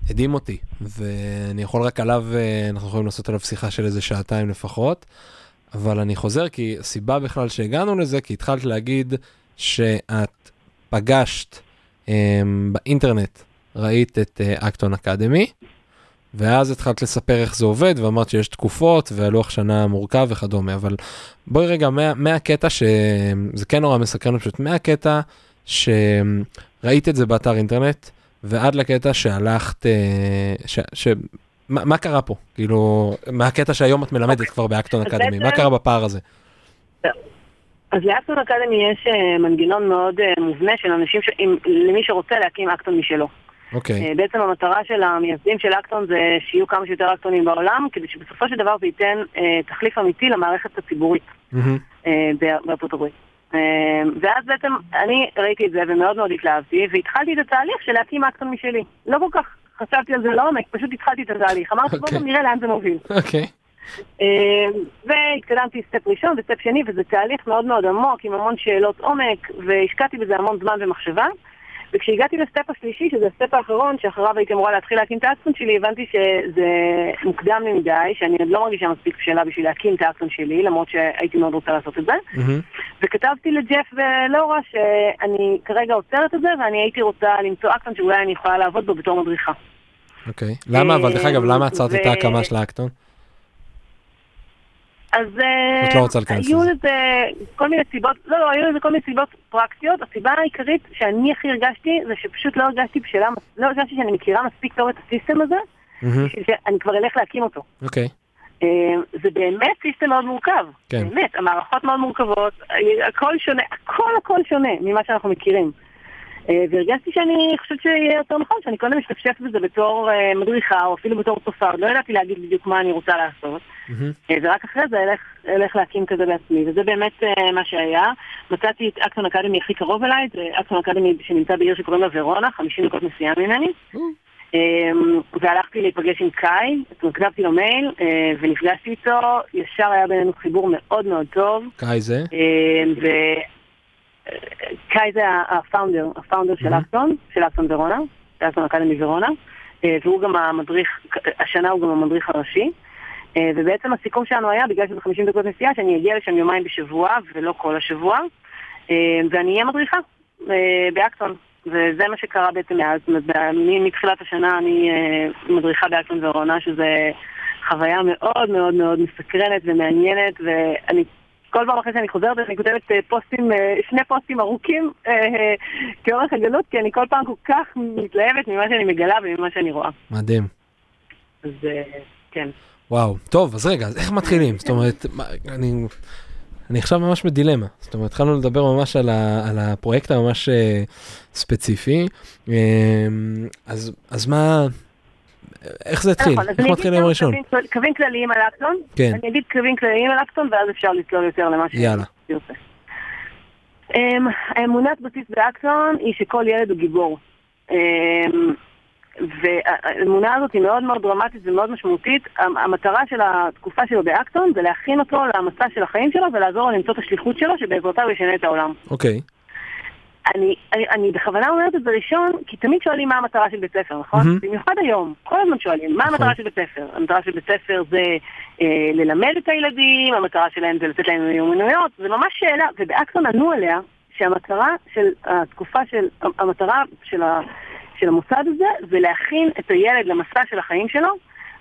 הדהים אותי, ואני יכול רק עליו, אה, אנחנו יכולים לעשות עליו שיחה של איזה שעתיים לפחות, אבל אני חוזר כי הסיבה בכלל שהגענו לזה, כי התחלת להגיד שאת פגשת אמ, באינטרנט, ראית את אה, אקטון אקדמי, ואז התחלת לספר איך זה עובד, ואמרת שיש תקופות, והלוח שנה מורכב וכדומה, אבל בואי רגע, מה, מהקטע ש... זה כן נורא מסקרן פשוט, מהקטע שראית את זה באתר אינטרנט, ועד לקטע שהלכת, אה, ש... ש... מה, מה קרה פה? כאילו, מהקטע שהיום את מלמדת כבר באקטון אקדמי, מה קרה בפער הזה?
אז לאקטון אקדמי יש אה, מנגנון מאוד אה, מובנה של אנשים, ש... אם- למי שרוצה להקים אקטון משלו.
אוקיי,
אה, בעצם המטרה של המייסדים של אקטון זה שיהיו כמה שיותר אקטונים בעולם, כדי שבסופו של דבר זה ייתן אה, תחליף אמיתי למערכת הציבורית אה, באר- בארצות הברית. אה, ואז בעצם אני ראיתי את זה ומאוד מאוד התלהבתי, והתחלתי את התהליך של להקים אקטון משלי. לא כל כך חשבתי על זה לעומק, פשוט התחלתי את התהליך. אמרתי, בואו
אוקיי.
נראה לאן זה מוביל.
אוקיי,
אה, והתקדמתי step ראשון ו step שני, וזה תהליך מאוד מאוד עמוק, עם המון שאלות עומק, והשקעתי בזה המון זמן ומחשבה. וכשהגעתי ל step השלישי, שזה ה step האחרון, שאחריו הייתי אמורה להתחיל להקים את ה Acton שלי, הבנתי שזה מוקדם לי מדי, שאני עוד לא מרגישה מספיק בשלה בשביל להקים את ה Acton שלי, למרות שהייתי מאוד רוצה לעשות את זה.
מהמם,
וכתבתי לג'ף ולאורה שאני כרגע עוצרת את זה, ואני הייתי רוצה למצוא Acton שאולי אני יכולה לעבוד בו בתור מדריכה.
אוקיי. למה, אבל דרך אגב, למה עצרת את ההקמה של האקטון?
אז אה,
את לא רוצה להיכנס
היו
לזה.
כל מיני סיבות, לא, לא, היו לזה כל מיני סיבות פרקטיות. הסיבה העיקרית שאני הכי הרגשתי זה שפשוט לא הרגשתי בשלה, לא הרגשתי שאני מכירה מספיק טוב את הסיסטם הזה, בשביל שאני כבר אלך להקים אותו.
אוקיי,
אה, זה באמת סיסטם מאוד מורכב.
כן.
באמת, המערכות מאוד מורכבות, הכל שונה, הכל הכל שונה ממה שאנחנו מכירים. אה, והרגשתי שאני חושבת שיהיה יותר נכון שאני קודם אשתפשף בזה בתור אה, מדריכה או אפילו בתור עוד לא ידעתי להגיד בדיוק מה אני רוצה לעשות. אה, ורק אחרי זה אלך, אלך להקים כזה בעצמי, וזה באמת מה שהיה. מצאתי את אקטון אקדמי הכי קרוב אליי, זה אקטון אקדמי שנמצא בעיר שקוראים לה ורונה, 50 דקות נסיעה ממני. אה, והלכתי להיפגש עם קאי, כתבתי לו מייל, ונפגשתי איתו, ישר היה בינינו חיבור מאוד מאוד טוב.
קאי זה?
וקאי זה הפאונדר, הפאונדר של. אקטון, של אקטון ורונה, של אקטון אקדמי ורונה, אה, והוא גם המדריך, השנה הוא גם המדריך הראשי. אה, ובעצם הסיכום שלנו היה, בגלל שזה 50 דקות נסיעה, שאני אגיע לשם יומיים בשבוע, ולא כל השבוע, אה, ואני אהיה מדריכה באקטון. וזה מה שקרה בעצם מאז, מתחילת השנה אני מדריכה באקטון ורונה, שזה חוויה מאוד מאוד מאוד מסקרנת ומעניינת, ואני כל פעם אחרי שאני חוזרת אני כותבת אה, פוסטים, אה, שני פוסטים ארוכים אה, כאורך הגלות, כי אני כל פעם כל כך מתלהבת ממה שאני מגלה וממה שאני רואה.
מדהים.
אז כן.
וואו, טוב, אז רגע, אז איך מתחילים? זאת אומרת, אני, אני עכשיו ממש בדילמה. זאת אומרת, התחלנו לדבר ממש על, ה, על הפרויקט הממש ספציפי, אז, אז מה, איך זה התחיל?
נכון,
איך
אני
מתחיל
אגיד
היום
כמה
הראשון?
קווים- קווים כלליים על אקטון.
כן,
אני אגיד קווים כלליים על אקטון, ואז אפשר לצלול יותר למה ש...
יאללה.
שיוצא. אמ, האמונת בסיס באקטון היא שכל ילד הוא גיבור. אמ, והאמונה הזאת היא מאוד מאוד דרמטית ומאוד משמעותית. המ- המטרה של התקופה שלו באקטון זה להכין אותו למסע של החיים שלו ולעזור לו למצוא את השליחות שלו שבעזרתה הוא ישנה את העולם.
אוקיי,
אני, אני, אני בכוונה אומרת את זה ראשון, כי תמיד שואלים מה המטרה של בית ספר, נכון?
מהמם.
במיוחד היום, כל הזמן שואלים, מה
נכון.
המטרה של בית ספר? המטרה של בית ספר זה אה, ללמד את הילדים, המטרה שלהם זה לתת להם מיומנויות, זה ממש שאלה, ובאקסון ענו עליה שהמטרה של התקופה של, המטרה של, ה, של המוסד הזה זה להכין את הילד למסע של החיים שלו,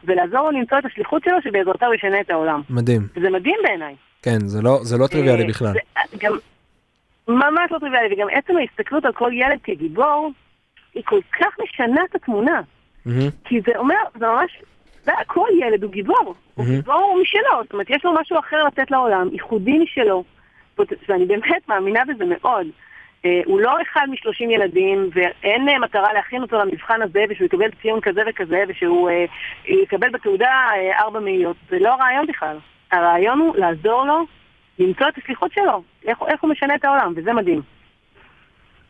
ולעזור לו למצוא את השליחות שלו שבעזרתה הוא ישנה את העולם.
מדהים.
וזה מדהים בעיניי.
כן, זה לא, זה לא טריוויאלי
אה,
בכלל.
זה- גם ממש לא טריוויאלי, וגם עצם ההסתכלות על כל ילד כגיבור, היא כל כך משנה את התמונה.
מהמם,
כי זה אומר, זה ממש, זה, כל ילד הוא גיבור. הוא
מהמם.
גיבור משלו, זאת אומרת, יש לו משהו אחר לתת לעולם, ייחודי משלו. ואני באמת מאמינה בזה מאוד. אה, הוא לא אחד משלושים ילדים, ואין אה, מטרה להכין אותו למבחן הזה, ושהוא יקבל ציון כזה וכזה, ושהוא אה, יקבל בתעודה אה, ארבע מאיות. זה לא הרעיון בכלל. הרעיון הוא לעזור לו למצוא את השליחות שלו, איך, איך הוא משנה את העולם, וזה מדהים.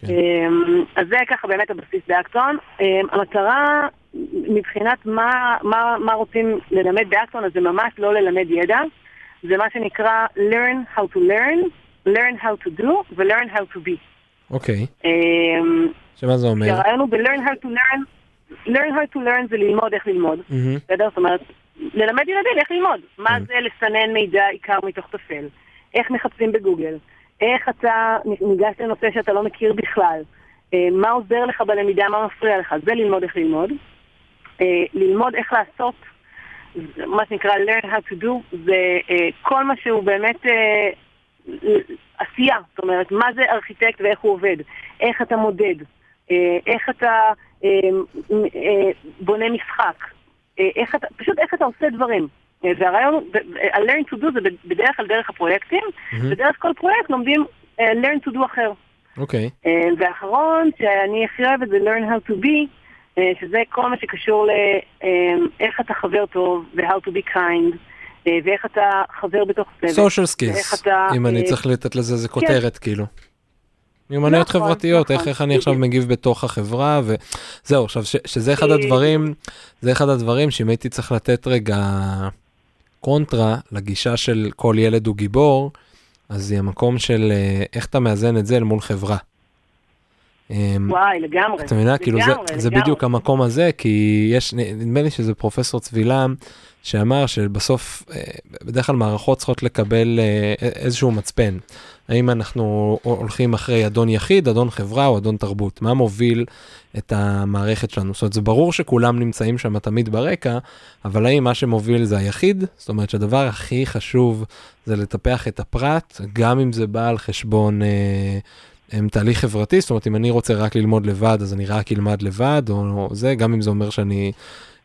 כן.
אמ, אז זה ככה באמת הבסיס באקטון. אמ, המטרה מבחינת מה, מה, מה רוצים ללמד באקטון, אז זה ממש לא ללמד ידע, זה מה שנקרא learn how to learn, learn how to do ו-learn how to be.
אוקיי,
אמ,
שמה זה אומר?
שהרעיון הוא ב-learn how to learn, learn how to learn זה ללמוד איך ללמוד. בסדר? זאת אומרת, ללמד ילדים איך ללמוד. מה
כן.
זה לסנן מידע עיקר מתוך טפל? איך מחפשים בגוגל? איך אתה ניגש לנושא שאתה לא מכיר בכלל? אה, מה עוזר לך בלמידה? מה מפריע לך? זה ללמוד איך ללמוד. אה, ללמוד איך לעשות, מה שנקרא learn how to do, זה אה, כל מה שהוא באמת עשייה. זאת אומרת, מה זה ארכיטקט ואיך הוא עובד? איך אתה מודד? איך אתה בונה משחק? איך אתה, פשוט איך אתה עושה דברים. אה, והרעיון, הוא- ה- learn to do זה בדרך כלל דרך הפרויקטים. ודרך כל פרויקט לומדים אה, learn to do אחר.
אוקיי,
אה, והאחרון, שאני הכי אוהבת זה learn how to be, אה, שזה כל מה שקשור לאיך אתה חבר טוב, ו-how to be kind, אה, ואיך אתה חבר בתוך צוות.
social skills,
אתה,
אם אני
אה,
צריך לתת לזה איזה כותרת כאילו. מיומנויות
נכון,
חברתיות, איך
נכון,
איך אני עכשיו. מגיב בתוך החברה וזהו עכשיו ש- שזה אחד. הדברים, זה אחד הדברים שאם הייתי צריך לתת רגע קונטרה לגישה של כל ילד הוא גיבור, אז היא המקום של אה, איך אתה מאזן את זה אל מול חברה. אמ,
וואי, לגמרי.
אתה מבינה? כאילו זה,
לגמרי,
זה. בדיוק המקום הזה, כי יש, נדמה לי שזה פרופסור צבילם, שאמר שבסוף, אה, בדרך כלל מערכות צריכות לקבל אה, איזשהו מצפן. האם אנחנו הולכים אחרי אדון יחיד, אדון חברה או אדון תרבות? מה מוביל את המערכת שלנו? זאת אומרת, זה ברור שכולם נמצאים שם תמיד ברקע, אבל האם מה שמוביל זה היחיד? זאת אומרת שהדבר הכי חשוב זה לטפח את הפרט, גם אם זה בא על חשבון... אה, הם תהליך חברתי, זאת אומרת אם אני רוצה רק ללמוד לבד אז אני רק אלמד לבד או, זה, גם אם זה אומר שאני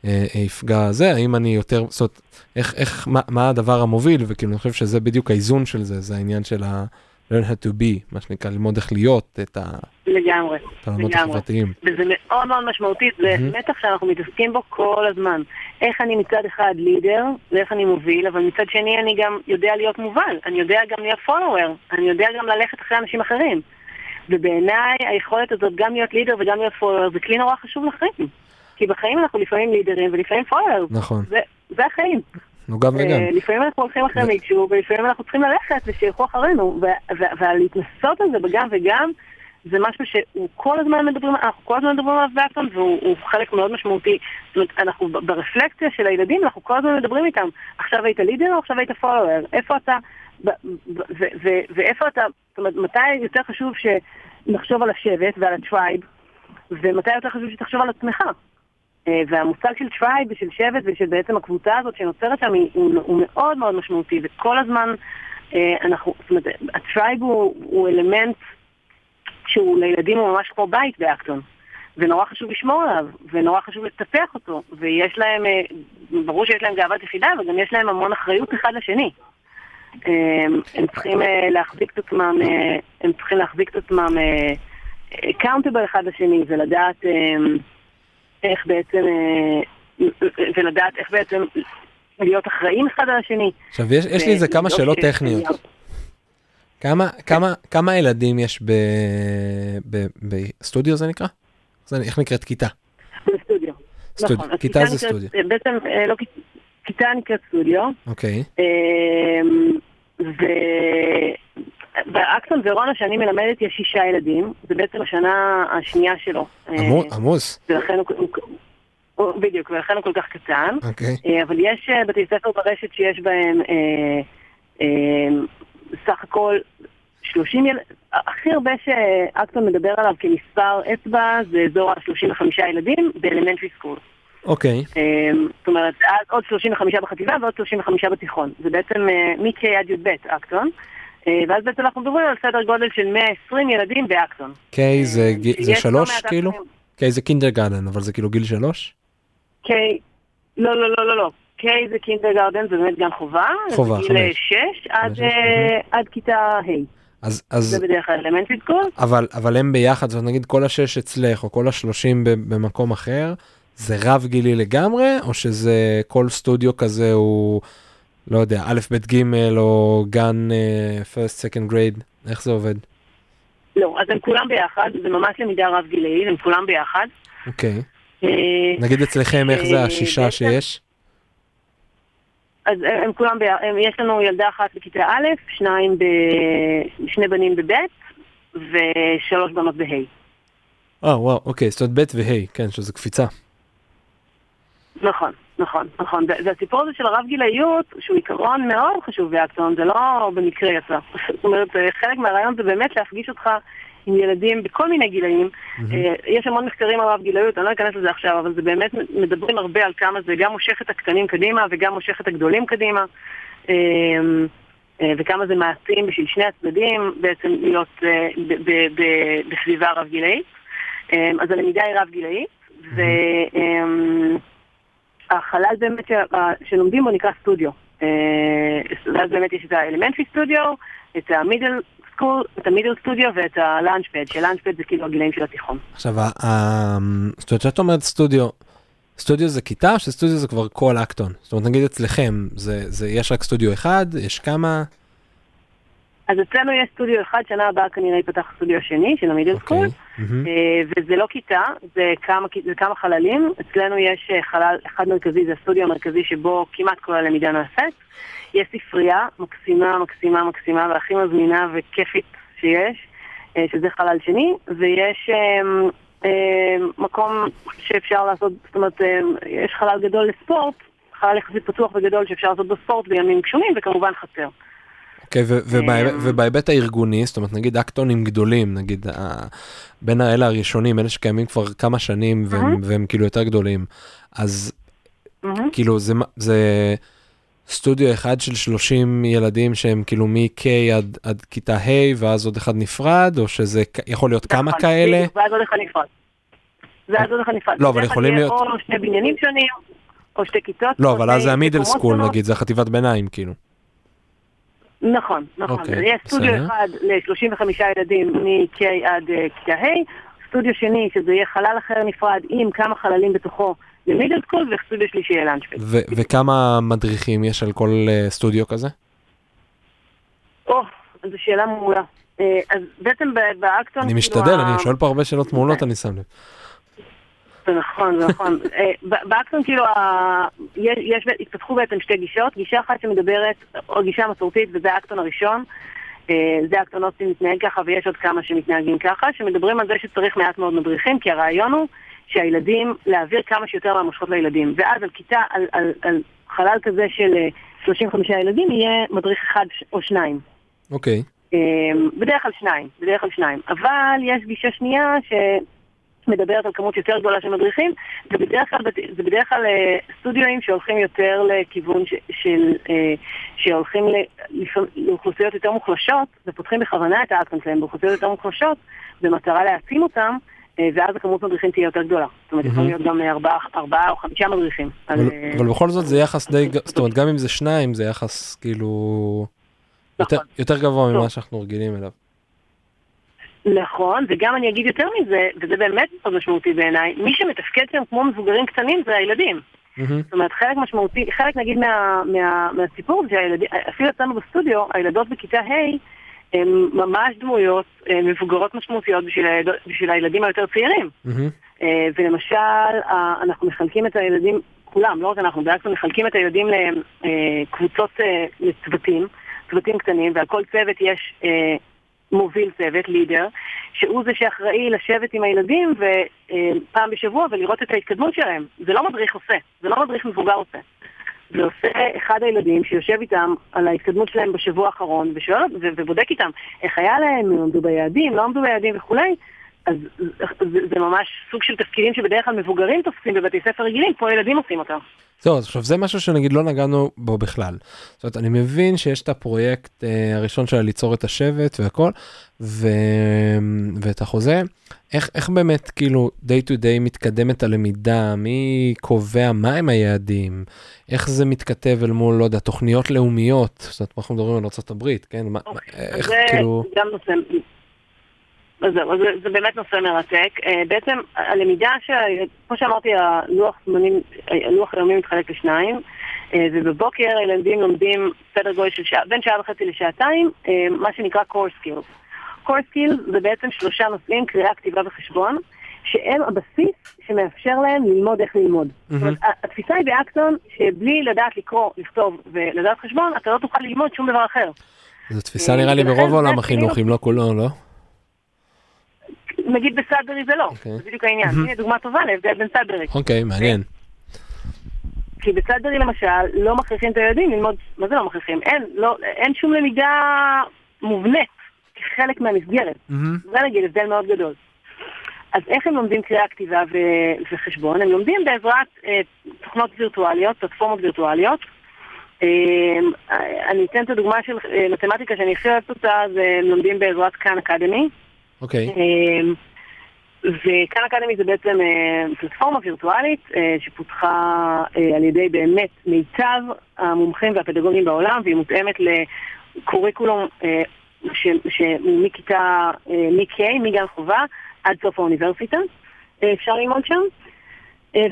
אה, אה, אפגע זה, האם אני יותר, זאת אומרת, איך, איך, מה, מה הדבר המוביל, וכאילו אני חושב שזה בדיוק האיזון של זה, זה העניין של ה... learn how to be, מה שנקרא, ללמוד איך להיות את ה-
לגמרי. לגמרי. וזה מאוד מאוד משמעותי, זה
מהמם.
מתח שאנחנו מתעסקים בו כל הזמן. איך אני מצד אחד לידר, ואיך אני מוביל, אבל מצד שני אני גם יודע להיות מובל, אני יודע גם להיות פולוור, אני יודע גם ללכת אחרי אנשים אחרים. ובעיניי היכולת הזאת גם להיות לידר וגם להיות פולוור זה כלי נורא חשוב לחיים. כי בחיים אנחנו לפעמים לידרים ולפעמים פולוור.
נכון,
זה, זה החיים.
נו גם וגם.
אה, לפעמים אנחנו הולכים אחרי מישהו, ולפעמים אנחנו צריכים ללכת ושילכו אחרינו. ולהתנסות על זה בגם וגם, זה משהו שהוא כל הזמן מדברים, אנחנו כל הזמן מדברים עליו ב Acton, והוא הוא חלק מאוד משמעותי. זאת אומרת, אנחנו ברפלקציה של הילדים, אנחנו כל הזמן מדברים איתם. עכשיו היית leader או עכשיו היית follower? איפה אתה? ואיפה אתה? זאת אומרת, מתי יותר חשוב שנחשוב על השבט ועל ה tribe, ומתי יותר חשוב שתחשוב על עצמך? אה, והמושג של tribe ושל שבט ושל בעצם הקבוצה הזאת שנוצרת שם הוא, הוא מאוד מאוד משמעותי וכל הזמן אה, אנחנו, זאת אומרת, ה tribe הוא, הוא אלמנט שהוא לילדים הוא ממש כמו בית ב Acton ונורא חשוב לשמור עליו ונורא חשוב לטפח אותו ויש להם, אה, ברור שיש להם גאוות יחידה וגם יש להם המון אחריות אחד לשני. הם צריכים להחזיק את עצמם, הם צריכים להחזיק את עצמם קאונטבל אחד לשני ולדעת איך בעצם, אה, ולדעת איך בעצם להיות אחראים אחד על השני.
עכשיו יש, יש לי איזה כמה
ולדאוג
שאלות טכניות. כמה, כמה, כמה ילדים יש ב, ב, בסטודיו זה נקרא? זה, איך נקראת כיתה?
בסטודיו.
סטודיו.
נכון,
כיתה זה סטודיו.
בעצם, אה, לא, כיתה- כיתה נקראת סטודיו,
אוקיי,
אה, ובאקסון ורונה שאני מלמדת יש שישה ילדים, זה בעצם השנה השנייה שלו. אה,
עמו- עמוס,
ולכן הוא, הוא, בדיוק, ולכן הוא כל כך קטן.
אוקיי,
אה, אבל יש אה, בתי ספר ברשת שיש בהם אה, אה, סך הכל 30 ילדים, הכי הרבה שאקטון מדבר עליו כמספר אצבע זה אזור ה-35 ילדים באלמנטרי סקול.
אוקיי,
זאת אומרת, אז עוד 35 בחטיבה ועוד 35 בתיכון. זה בעצם אה, מ-K עד י"ב אקטון. אה, ואז בעצם אנחנו מדברים על סדר גודל של 120 ילדים ב
Acton. K זה, ג- זה
לא
שלוש כאילו? K זה kindergarten, אבל זה כאילו גיל שלוש?
K, לא, לא, לא, לא, לא. K זה kindergarten, זה באמת גן חובה.
חובה,
זה גיל
חמש.
6 עד,
חמש,
אה, עד כיתה ה'.
אז, אז,
זה בדרך כלל elementary school.
אבל, אבל הם ביחד, זאת נגיד כל השש אצלך, או כל השלושים במקום אחר, זה רב גילי לגמרי, או שזה כל סטודיו כזה הוא, לא יודע, א', ב', ג', או גן uh, first, second grade, איך זה עובד?
לא, אז הם כולם ביחד, זה ממש למידה רב גילאית, הם כולם ביחד.
אוקיי.
אה,
נגיד אצלכם איך זה
אה,
השישה שיש?
אז הם כולם, ב- הם- יש לנו ילדה אחת בכיתה א', שניים ב... שני בנים בב' ושלוש בנות בה'.
אה וואו אוקיי זאת אומרת ב' וה' כן שזה קפיצה.
נכון, נכון, נכון. ו- והסיפור הזה של הרב גילאיות, שהוא עיקרון מאוד חשוב באקטון, זה לא במקרה יצא. זאת אומרת, אה, חלק מהרעיון זה באמת להפגיש אותך עם ילדים בכל מיני גילאים. אה, יש המון מחקרים על רב גילאיות, אני לא אכנס לזה עכשיו, אבל זה באמת מדברים הרבה על כמה זה גם מושך את הקטנים קדימה וגם מושך את הגדולים קדימה. אה, וכמה זה מעצים בשביל שני הצדדים בעצם להיות בסביבה רב גילאית. אה, אז הלמידה היא רב גילאית, והחלל באמת שלומדים בו נקרא סטודיו. אה, ואז באמת יש את ה elementary סטודיו, את ה middle school, את ה middle סטודיו ואת ה Launchpad, ש Launchpad זה כאילו הגילאים של התיכון.
עכשיו זאת אומרת שאת אומרת סטודיו. סטודיו זה כיתה או שסטודיו זה כבר כל Acton? זאת אומרת נגיד אצלכם זה זה יש רק סטודיו אחד יש כמה?
אז אצלנו יש סטודיו אחד, שנה הבאה כנראה ייפתח סטודיו שני של המידל סקול.
אוקיי. מהמם.
אה, וזה לא כיתה, זה כמה, זה כמה חללים. אצלנו יש אה, חלל אחד מרכזי, זה הסטודיו המרכזי שבו כמעט כל הלמידה נעשית. יש ספרייה מקסימה, מקסימה, מקסימה, והכי מזמינה וכיפית שיש, אה, שזה חלל שני, ויש מקום שאפשר לעשות, זאת אומרת, יש חלל גדול לספורט, חלל יחסית פתוח וגדול שאפשר לעשות בו ספורט בימים גשומים, וכמובן חצר.
אוקיי, ובהיבט-
אמ,
ובהיבט הארגוני, זאת אומרת נגיד אקטונים גדולים, נגיד בין האלה הראשונים, אלה שקיימים כבר כמה שנים והם, כאילו יותר גדולים, אז. כאילו זה, סטודיו אחד של 30 ילדים שהם כאילו מ-K עד, עד כיתה ה' ואז עוד אחד נפרד, או שזה יכול להיות כמה
נכון,
כאלה?
ואז עוד אחד נפרד. ואז עוד אחד נפרד.
לא, אבל יכולים להיות-
או שני בניינים שונים, או שתי כיתות.
לא, אבל אז זה המידל סקול. נגיד, זה החטיבת ביניים כאילו.
נכון, נכון.
אוקיי,
אז יש סטודיו
בסדר.
אחד ל-35 ילדים מ-K עד אה, כיתה ה', סטודיו שני שזה יהיה חלל אחר נפרד עם כמה חללים בתוכו למידל סקול, וסטודיו שלישי יהיה לאנשפד.
ו- וכמה מדריכים יש על כל אה, סטודיו כזה?
או, זו שאלה מעולה. אה, אז בעצם באקטון...
אני
כאילו,
משתדל, אני שואל פה הרבה שאלות מעולות, אני שם לב.
זה נכון, זה נכון. אה, ב- באקטון כאילו, יש, יש, התפתחו בעצם שתי גישות, גישה אחת שמדברת, או גישה מסורתית, וזה האקטון הראשון. אה, זה האקטון אוסטין מתנהג ככה, ויש עוד כמה שמתנהגים ככה, שמדברים על זה שצריך מעט מאוד מדריכים, כי הרעיון הוא שהילדים, להעביר כמה שיותר מהמושכות לילדים. ואז על כיתה, על, על, על חלל כזה של אה, 35 ילדים, יהיה מדריך אחד ש- או שניים.
אוקיי.
אמ, בדרך כלל שניים, בדרך כלל שניים. אבל יש גישה שנייה שמדברת על כמות יותר גדולה של מדריכים, ובדרך כלל בת- זה בדרך כלל אה, סטודיואים שהולכים יותר לכיוון ש, של, אה, שהולכים לאוכלוסיות יותר מוחלשות, ופותחים בכוונה את האקטון שלהם באוכלוסיות יותר מוחלשות, במטרה להעצים אותם. אה, ואז הכמות מדריכים תהיה יותר גדולה. זאת אומרת, יכולים להיות גם אה, ארבעה, ארבעה או חמישה מדריכים. על,
אבל,
אה,
אבל בכל זאת זה יחס די, זאת אומרת גם אם זה שניים זה יחס כאילו יותר,
נכון.
יותר גבוה
טוב.
ממה שאנחנו רגילים אליו.
נכון, וגם אני אגיד יותר מזה, וזה באמת מאוד משמעותי בעיניי, מי שמתפקד שם כמו מבוגרים קטנים זה הילדים.
מהמם.
זאת אומרת, חלק משמעותי, חלק נגיד מה, מה, מהסיפור זה שהילדים, אפילו אצלנו בסטודיו, הילדות בכיתה ה' הן ממש דמויות אה, מבוגרות משמעותיות בשביל, הילדות, בשביל הילדים היותר צעירים. אה, ולמשל, אה, אנחנו מחלקים את הילדים, כולם, לא רק אנחנו, בעצם מחלקים את הילדים לקבוצות, אה, לצוותים, צוותים קטנים, ועל כל צוות יש אה, מוביל צוות, לידר, שהוא זה שאחראי לשבת עם הילדים ופעם בשבוע ולראות את ההתקדמות שלהם. זה לא מדריך עושה, זה לא מדריך מבוגר עושה. זה עושה אחד הילדים שיושב איתם על ההתקדמות שלהם בשבוע האחרון ושואל, ובודק איתם איך היה להם, הם עמדו ביעדים, לא עמדו ביעדים וכולי. אז זה, זה ממש סוג של תפקידים שבדרך כלל מבוגרים תופסים בבתי ספר רגילים, פה ילדים עושים אותם.
זהו, אז עכשיו זה משהו שנגיד לא נגענו בו בכלל. זאת אומרת, אני מבין שיש את הפרויקט אה, הראשון שלה ליצור את השבט והכל, ו... ואת החוזה. איך, איך באמת כאילו day to day מתקדמת הלמידה, מי קובע מהם היעדים, איך זה מתכתב אל מול, לא יודע, תוכניות לאומיות, זאת אומרת, אנחנו מדברים על ארה"ב, כן? מה, מה, איך
זה
כאילו,
גם נושא, אז זהו, זה, זה באמת נושא מרתק. אה, בעצם הלמידה, ש... כמו שאמרתי, הלוח זמנים, הלוח היומי מתחלק לשניים, אה, ובבוקר הילדים לומדים סדר גודל של שעה, בין שעה וחצי לשעתיים, אה, מה שנקרא core skills. core skills זה בעצם שלושה נושאים, קריאה, כתיבה וחשבון, שהם הבסיס שמאפשר להם ללמוד איך ללמוד. זאת אומרת, התפיסה היא באקסון שבלי לדעת לקרוא, לכתוב ולדעת חשבון, אתה לא תוכל ללמוד שום דבר אחר.
זו תפיסה נראה לי ברוב
זה
עולם
כאילו-
החינוך, אם לא כולו, לא?
נגיד בסאדברי זה לא,
אוקיי.
זה בדיוק העניין. הנה דוגמה טובה להבדל בין סאדברי.
אוקיי, מעניין.
כי בסאדברי למשל, לא מכריחים את הילדים ללמוד, מה זה לא מכריחים? אין, לא, אין שום למידה מובנית כחלק מהמסגרת.
מהמם.
זה נגיד הבדל מאוד גדול. אז איך הם לומדים קריאה, כתיבה ו- וחשבון? הם לומדים בעזרת אה, תוכנות וירטואליות, פלטפורמות וירטואליות. אה, אני אתן את הדוגמה של אה, מתמטיקה שאני הכי אוהבת אותה, זה לומדים בעזרת כאן אקדמי.
אוקיי.
אמ, וכאן אקדמי זה בעצם אה, פלטפורמה וירטואלית אה, שפותחה אה, על ידי באמת מיטב המומחים והפדגוגים בעולם והיא מותאמת לקוריקולום ש- שהוא מכיתה, אה, מ-K, מגן חובה עד סוף האוניברסיטה, אפשר ללמוד שם.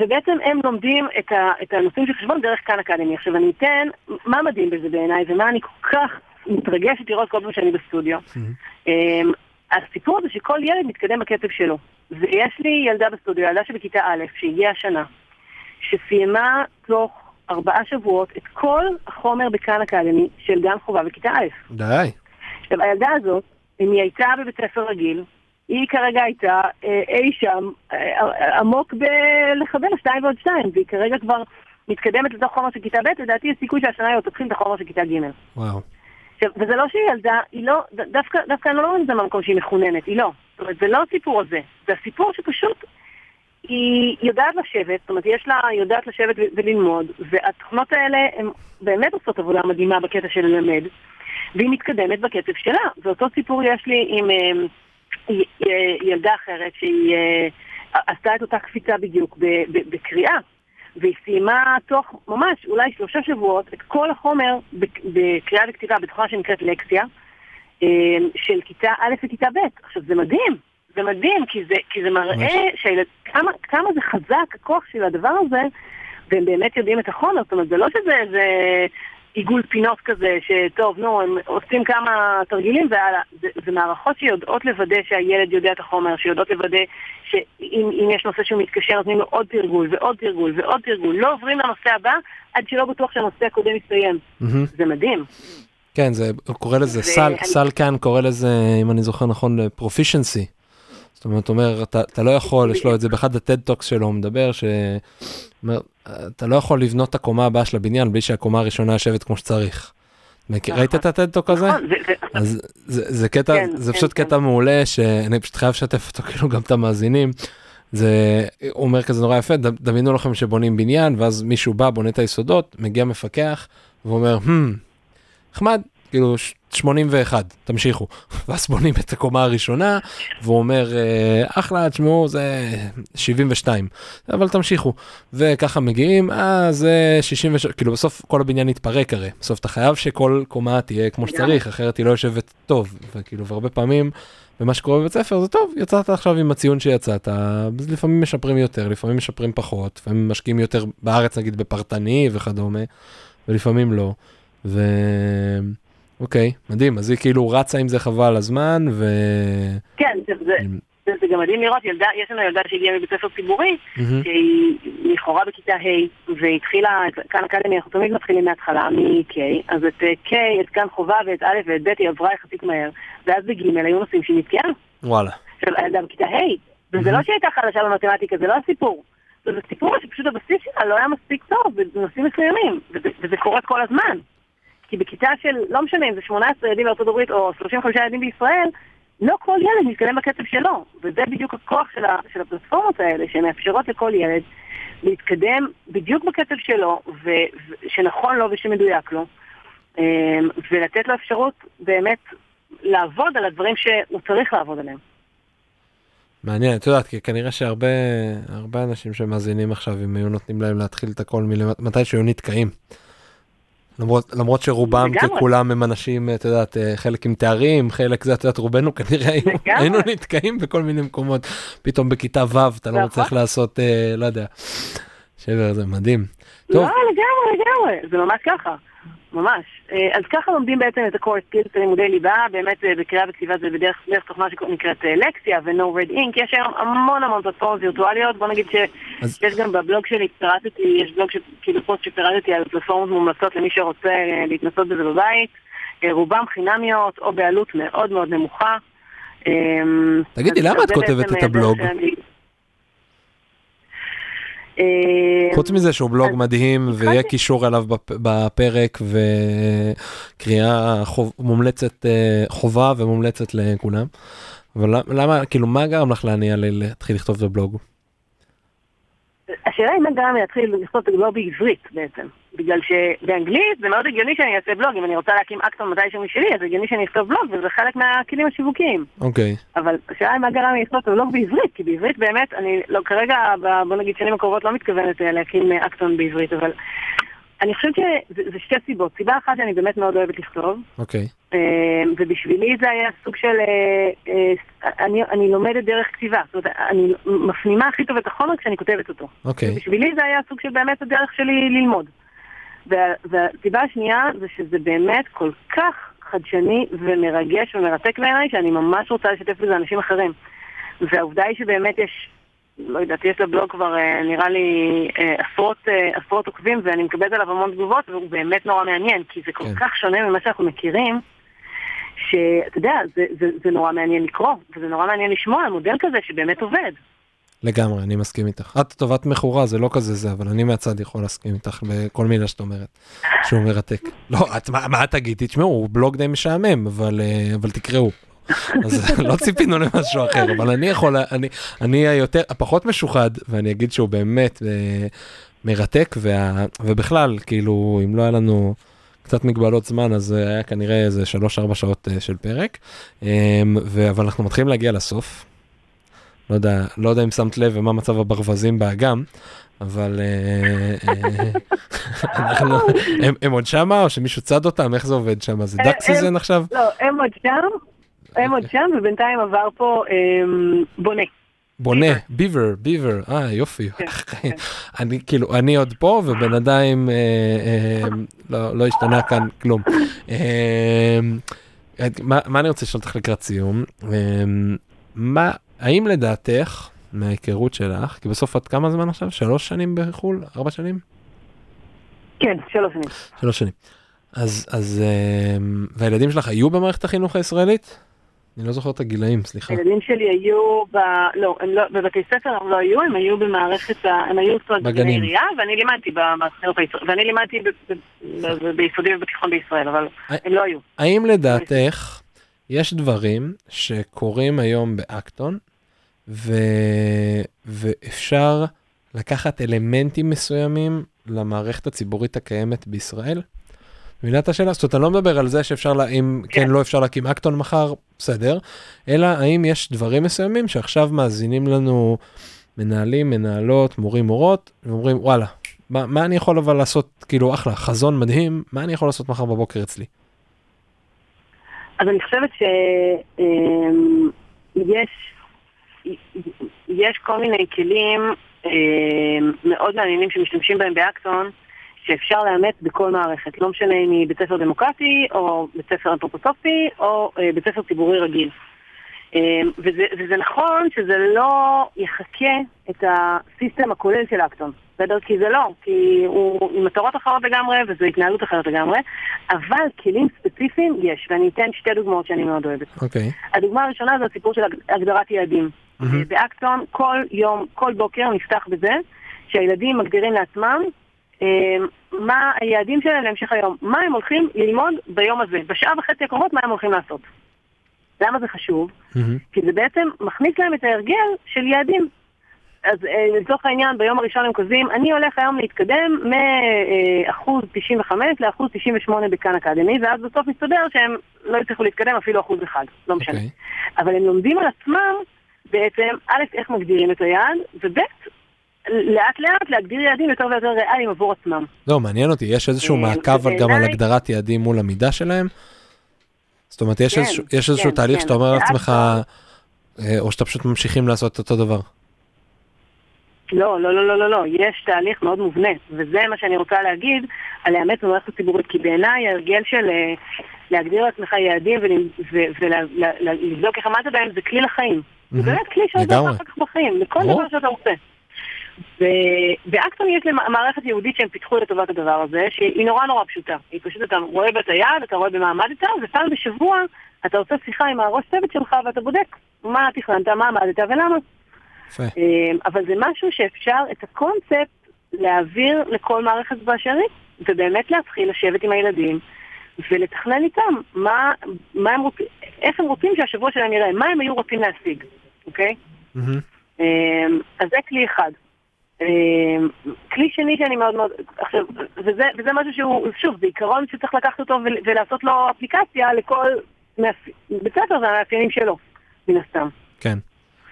ובעצם הם לומדים את, ה, את הנושאים של חשבון דרך כאן אקדמי. עכשיו אני אתן, מה מדהים בזה בעיניי ומה אני כל כך מתרגשת לראות כל פעם שאני בסטודיו. אמ, הסיפור הזה שכל ילד מתקדם בקצב שלו. ויש לי ילדה בסטודיו, ילדה שבכיתה א', שהגיעה השנה, שסיימה תוך ארבעה שבועות את כל החומר בכאן אקדמי של גן חובה בכיתה א'.
די.
עכשיו, הילדה הזאת, אם היא הייתה בבית ספר רגיל, היא כרגע הייתה אה, אי שם אה, עמוק בלחבר שתיים ועוד שתיים, והיא כרגע כבר מתקדמת לתוך חומר של כיתה ב', לדעתי יש סיכוי שהשנה היא עוד תתחיל את החומר של כיתה ג'.
וואו.
עכשיו, וזה לא שהיא ילדה, היא לא, דווקא, דווקא אני לא רואה את זה מהמקום שהיא מחוננת, היא לא. זאת אומרת, זה לא הסיפור הזה. זה הסיפור שפשוט היא יודעת לשבת, זאת אומרת, יש לה, היא יודעת לשבת וללמוד, והתוכנות האלה הן באמת עושות עבודה מדהימה בקטע של ללמד, והיא מתקדמת בקצב שלה. ואותו סיפור יש לי עם אה, י- ילדה אחרת שהיא אה, עשתה את אותה קפיצה בדיוק בקריאה. והיא סיימה תוך ממש אולי שלושה שבועות את כל החומר בק- בקריאה וכתיבה בתוכנה שנקראת לקסיה אה, של כיתה א' וכיתה ב'. עכשיו זה מדהים, זה מדהים כי זה, כי זה מראה שהילד, כמה, כמה זה חזק הכוח של הדבר הזה והם באמת יודעים את החומר, זאת אומרת זה לא שזה איזה עיגול פינות כזה שטוב נו הם עושים כמה תרגילים והלאה, זה, זה מערכות שיודעות לוודא שהילד יודע את החומר, שיודעות לוודא שאם אם יש נושא שהוא מתקשר נותנים לו עוד תרגול ועוד תרגול ועוד תרגול, לא עוברים לנושא הבא עד שלא בטוח שהנושא הקודם יסתיים,
מהמם.
זה מדהים.
כן, זה, הוא קורא לזה,
ו-
סל,
אני-
סל קאן קורא לזה, אם אני זוכר נכון, proficiency. זאת אומרת, אומר, אתה, אתה לא יכול, יש לו את זה באחד ה TED Talks שלו, הוא מדבר, ש... אומר, אתה לא יכול לבנות את הקומה הבאה של הבניין בלי שהקומה הראשונה יושבת כמו שצריך.
נכון.
ראית את ה TED Talk הזה?
נכון, זה- זה-
אז זה, זה קטע,
כן,
זה
כן,
פשוט
כן.
קטע מעולה, שאני פשוט חייב לשתף אותו, כאילו גם את המאזינים. זה, אומר כזה נורא יפה, דמיינו לכם שבונים בניין, ואז מישהו בא, בונה את היסודות, מגיע מפקח, ואומר, hmm, נחמד, כאילו ש- 81, תמשיכו. ואז בונים את הקומה הראשונה, והוא אומר, "אה, אחלה, תשמעו, זה 72, אבל תמשיכו. וככה מגיעים, אה, זה 66, כאילו בסוף כל הבניין יתפרק הרי. בסוף אתה חייב שכל קומה תהיה כמו שצריך, אחרת היא לא יושבת טוב. וכאילו, והרבה פעמים, ומה שקורה בבית ספר זה טוב, יצאת עכשיו עם הציון שיצאת, אז לפעמים משפרים יותר, לפעמים משפרים פחות, לפעמים משקיעים יותר בארץ נגיד בפרטני וכדומה, ולפעמים לא. ו... אוקיי, מדהים, אז היא כאילו רצה עם זה חבל הזמן, ו...
כן, זה- זה- זה גם מדהים לראות, ילדה, יש לנו ילדה שהגיעה מבית ספר ציבורי,
מהמם.
שהיא לכאורה בכיתה ה' והתחילה, כאן אקדמי אנחנו תמיד מתחילים מההתחלה, מ-K, אז את אה, K, את כאן חובה ואת א' ואת ב' היא עברה יחסית מהר, ואז בג' היו נושאים שהיא נתקעה.
וואלה.
עכשיו, הילדה בכיתה ה', וזה לא שהיא הייתה חדשה במתמטיקה, זה לא הסיפור. זה סיפור שפשוט הבסיס שלה לא היה מספיק טוב בנושאים מסוימים, וזה, וזה קורה כל הזמן. כי בכיתה של, לא משנה אם זה 18 ילדים בארצות הברית או 35 ילדים בישראל, לא כל ילד מתקדם בקצב שלו, וזה בדיוק הכוח של, ה, של הפלטפורמות האלה, שמאפשרות לכל ילד להתקדם בדיוק בקצב שלו, ו- ושנכון לו ושמדויק לו, אמ, ולתת לו אפשרות באמת לעבוד על הדברים שהוא צריך לעבוד עליהם.
מעניין, את יודעת, כי כנראה שהרבה הרבה אנשים שמאזינים עכשיו, אם היו נותנים להם להתחיל את הכל מלמטה, מתי שהיו נתקעים. למרות, למרות שרובם
לגמרי.
ככולם הם אנשים, את יודעת, אה, חלק עם תארים, חלק זה, את יודעת, רובנו כנראה היינו. היינו נתקעים בכל מיני מקומות. פתאום בכיתה ו' אתה לא
נכון.
מצליח לעשות, אה, לא יודע, שבר, זה מדהים. טוב,
לא, לגמרי, לגמרי, זה ממש ככה, ממש. אה, אז ככה לומדים בעצם את ה-core skills, את לימודי ליבה, באמת אה, בקריאה וכתיבה זה בדרך דרך תוכנה שנקראת אה, לקסיה ו-No Red Ink, יש היום המון המון פלטפורמות וירטואליות, בוא נגיד שיש גם בבלוג שלי, פירטתי, יש בלוג שכאילו פוסט שפירטתי על פלטפורמות מומלצות למי שרוצה אה, להתנסות בזה בבית, אה, רובם חינמיות או בעלות מאוד מאוד נמוכה. אה,
תגידי, למה את כותבת את
אה,
הבלוג?
אה,
חוץ מזה שהוא בלוג מדהים ויהיה קישור אליו בפ- בפרק וקריאה חוב- מומלצת אה, חובה ומומלצת לכולם. אבל למ- למה כאילו מה גרם לך להניע להתחיל לכתוב את הבלוג?
השאלה אם אין גרם להתחיל לכתוב את הבלוג בעברית בעצם. בגלל שבאנגלית זה מאוד הגיוני שאני אעשה בלוג, אם אני רוצה להקים אקטון מתישהו משלי, אז הגיוני שאני אכתוב בלוג, וזה חלק מהכלים השיווקיים.
אוקיי
אבל השאלה היא מה גרם לי לכתוב את הבלוג בעברית, כי בעברית באמת, אני לא, כרגע, בוא נגיד שנים הקרובות לא מתכוונת אה, להקים אה, אקטון בעברית, אבל אני חושבת שזה זה שתי סיבות. סיבה אחת שאני באמת מאוד אוהבת לכתוב,
אוקיי
אה, ובשבילי זה היה סוג של... אה, אה, אני, אני לומדת דרך כתיבה, זאת אומרת, אני מפנימה הכי טוב את החומר כשאני כותבת אותו.
אוקיי
בשבילי זה היה סוג של באמת הדרך שלי ללמוד. וה- והסיבה השנייה זה שזה באמת כל כך חדשני ומרגש ומרתק בעיניי, שאני ממש רוצה לשתף בזה אנשים אחרים. והעובדה היא שבאמת יש, לא יודעת, יש לבלוג כבר אה, נראה לי אה, עשרות, אה, עשרות עוקבים, ואני מקבלת עליו המון תגובות, והוא באמת נורא מעניין, כי זה כל
כן.
כך שונה ממה שאנחנו מכירים. שאתה יודע, זה, זה, זה נורא מעניין לקרוא, וזה נורא מעניין לשמוע על מודל כזה שבאמת עובד.
לגמרי אני מסכים איתך. את טובת מכורה זה לא כזה זה אבל אני מהצד יכול להסכים איתך בכל מילה שאת אומרת. שהוא מרתק. לא את מה, מה את תגידי תשמעו הוא בלוג די משעמם אבל אבל תקראו. אז לא ציפינו למשהו אחר אבל אני יכול אני אני היותר הפחות משוחד ואני אגיד שהוא באמת אה, מרתק וה, ובכלל כאילו אם לא היה לנו קצת מגבלות זמן אז אה, היה כנראה איזה 3-4 שעות אה, של פרק אה, ו, אבל אנחנו מתחילים להגיע לסוף. לא יודע, לא יודע אם שמת לב ומה מצב הברווזים באגם, אבל אה, אה, אנחנו, הם, הם עוד שמה או שמישהו צד אותם? איך זה עובד שם? זה
אה,
duck
hunting
season עכשיו?
לא, הם עוד שם, הם עוד שם, ובינתיים עבר פה אמ, בונה.
בונה, ביבר, ביבר, אה יופי.
כן,
אני כאילו, אני עוד פה ובינתיים אה, אה, לא, לא השתנה כאן כלום. אה, מה, אני רוצה לשאול אותך לקראת סיום? אה, מה, האם לדעתך, מההיכרות שלך, כי בסוף את כמה זמן עכשיו? שלוש שנים בחו"ל? ארבע שנים?
כן, שלוש שנים.
שלוש שנים. אז, אז, והילדים שלך היו במערכת החינוך הישראלית? אני לא זוכר את הגילאים, סליחה.
הילדים שלי היו, ב... לא, הם לא, בבתי ספר הם לא היו, הם היו במערכת, ה... הם היו. בגני עירייה, ואני לימדתי הישראלית, ואני לימדתי ב... ב... ב... ביסודי ובתיכון בישראל, אבל
אה,
הם לא היו.
האם לדעתך יש דברים שקורים היום באקטון ו... ואפשר לקחת אלמנטים מסוימים למערכת הציבורית הקיימת בישראל? מבינה את השאלה? זאת אומרת, אני לא מדבר על זה שאפשר, לה... אם כן,
כן.
לא אפשר להקים אקטון מחר, בסדר, אלא האם יש דברים מסוימים שעכשיו מאזינים לנו מנהלים, מנהלות, מורים, מורות, ואומרים, וואלה, מה, מה אני יכול אבל לעשות, כאילו, אחלה, חזון מדהים, מה אני יכול לעשות מחר בבוקר אצלי?
אז אני חושבת שיש יש כל מיני כלים אמ, מאוד מעניינים שמשתמשים בהם באקטון, שאפשר לאמץ בכל מערכת, לא משנה אם היא בית ספר דמוקרטי, או בית ספר אנתרופוסופי, או אה, בית ספר ציבורי רגיל. אמ, וזה, וזה נכון שזה לא יחקה את הסיסטם הכולל של אקטון, בסדר? כי זה לא, כי הוא עם מטרות אחרות לגמרי וזו התנהלות אחרת לגמרי, אבל כלים ספציפיים יש, ואני אתן שתי דוגמאות שאני מאוד אוהבת.
אוקיי.
הדוגמה הראשונה זה הסיפור של הג- הגדרת יעדים.
מהמם.
באקטון כל יום, כל בוקר נפתח בזה שהילדים מגדירים לעצמם אה, מה היעדים שלהם להמשך היום, מה הם הולכים ללמוד ביום הזה, בשעה וחצי הקרובות מה הם הולכים לעשות. למה זה חשוב?
מהמם.
כי זה בעצם מכניס להם את ההרגל של יעדים. אז אה, לצורך העניין, ביום הראשון הם כותבים, אני הולך היום להתקדם מאחוז 95 לאחוז 98 בכאן אקדמי, ואז בסוף מסתבר שהם לא הצליחו להתקדם אפילו אחוז אחד, לא משנה.
אוקיי.
אבל הם לומדים על עצמם בעצם, א', איך מגדירים את היעד, וב', לאט לאט להגדיר יעדים יותר ויותר ריאליים עבור עצמם.
לא, מעניין אותי, יש איזשהו
אה,
מעקב גם על הגדרת יעדים מול המידה שלהם? זאת אומרת, יש
כן,
איזשהו-
כן,
תהליך
כן.
שאתה אומר לעצמך, אה, או שאתה פשוט ממשיכים לעשות אותו דבר.
לא, לא, לא, לא, לא, לא, יש תהליך מאוד מובנה, וזה מה שאני רוצה להגיד על לאמץ במערכת הציבורית, כי בעיניי ההרגל של אה, להגדיר לעצמך יעדים ולבדוק איך עמדת בהם זה כלי לחיים. זה באמת כלי שעוזר אחר כך בחיים, לכל דבר שאתה רוצה. באקטון יש מערכת יהודית שהם פיתחו לטובת הדבר הזה, שהיא נורא נורא פשוטה. היא פשוט, אתה רואה בה את היד, אתה רואה במה עמדת, ופעם בשבוע אתה עושה שיחה עם הראש צוות שלך ואתה בודק מה תכננת, מה עמדת ולמה. אמ, אבל זה משהו שאפשר את הקונספט להעביר לכל מערכת באשר היא, ובאמת להתחיל לשבת עם הילדים ולתכנן איתם מה, מה הם רוצים, איך הם רוצים שהשבוע שלהם יראה, מה הם היו רוצים להשיג, אוקיי? Mm-hmm. אז זה כלי אחד. אמ, כלי שני שאני מאוד מאוד, עכשיו, וזה, וזה משהו שהוא, שוב, זה עיקרון שצריך לקחת אותו ולעשות לו אפליקציה לכל בית ספר והמאפיינים שלו, מן הסתם.
כן.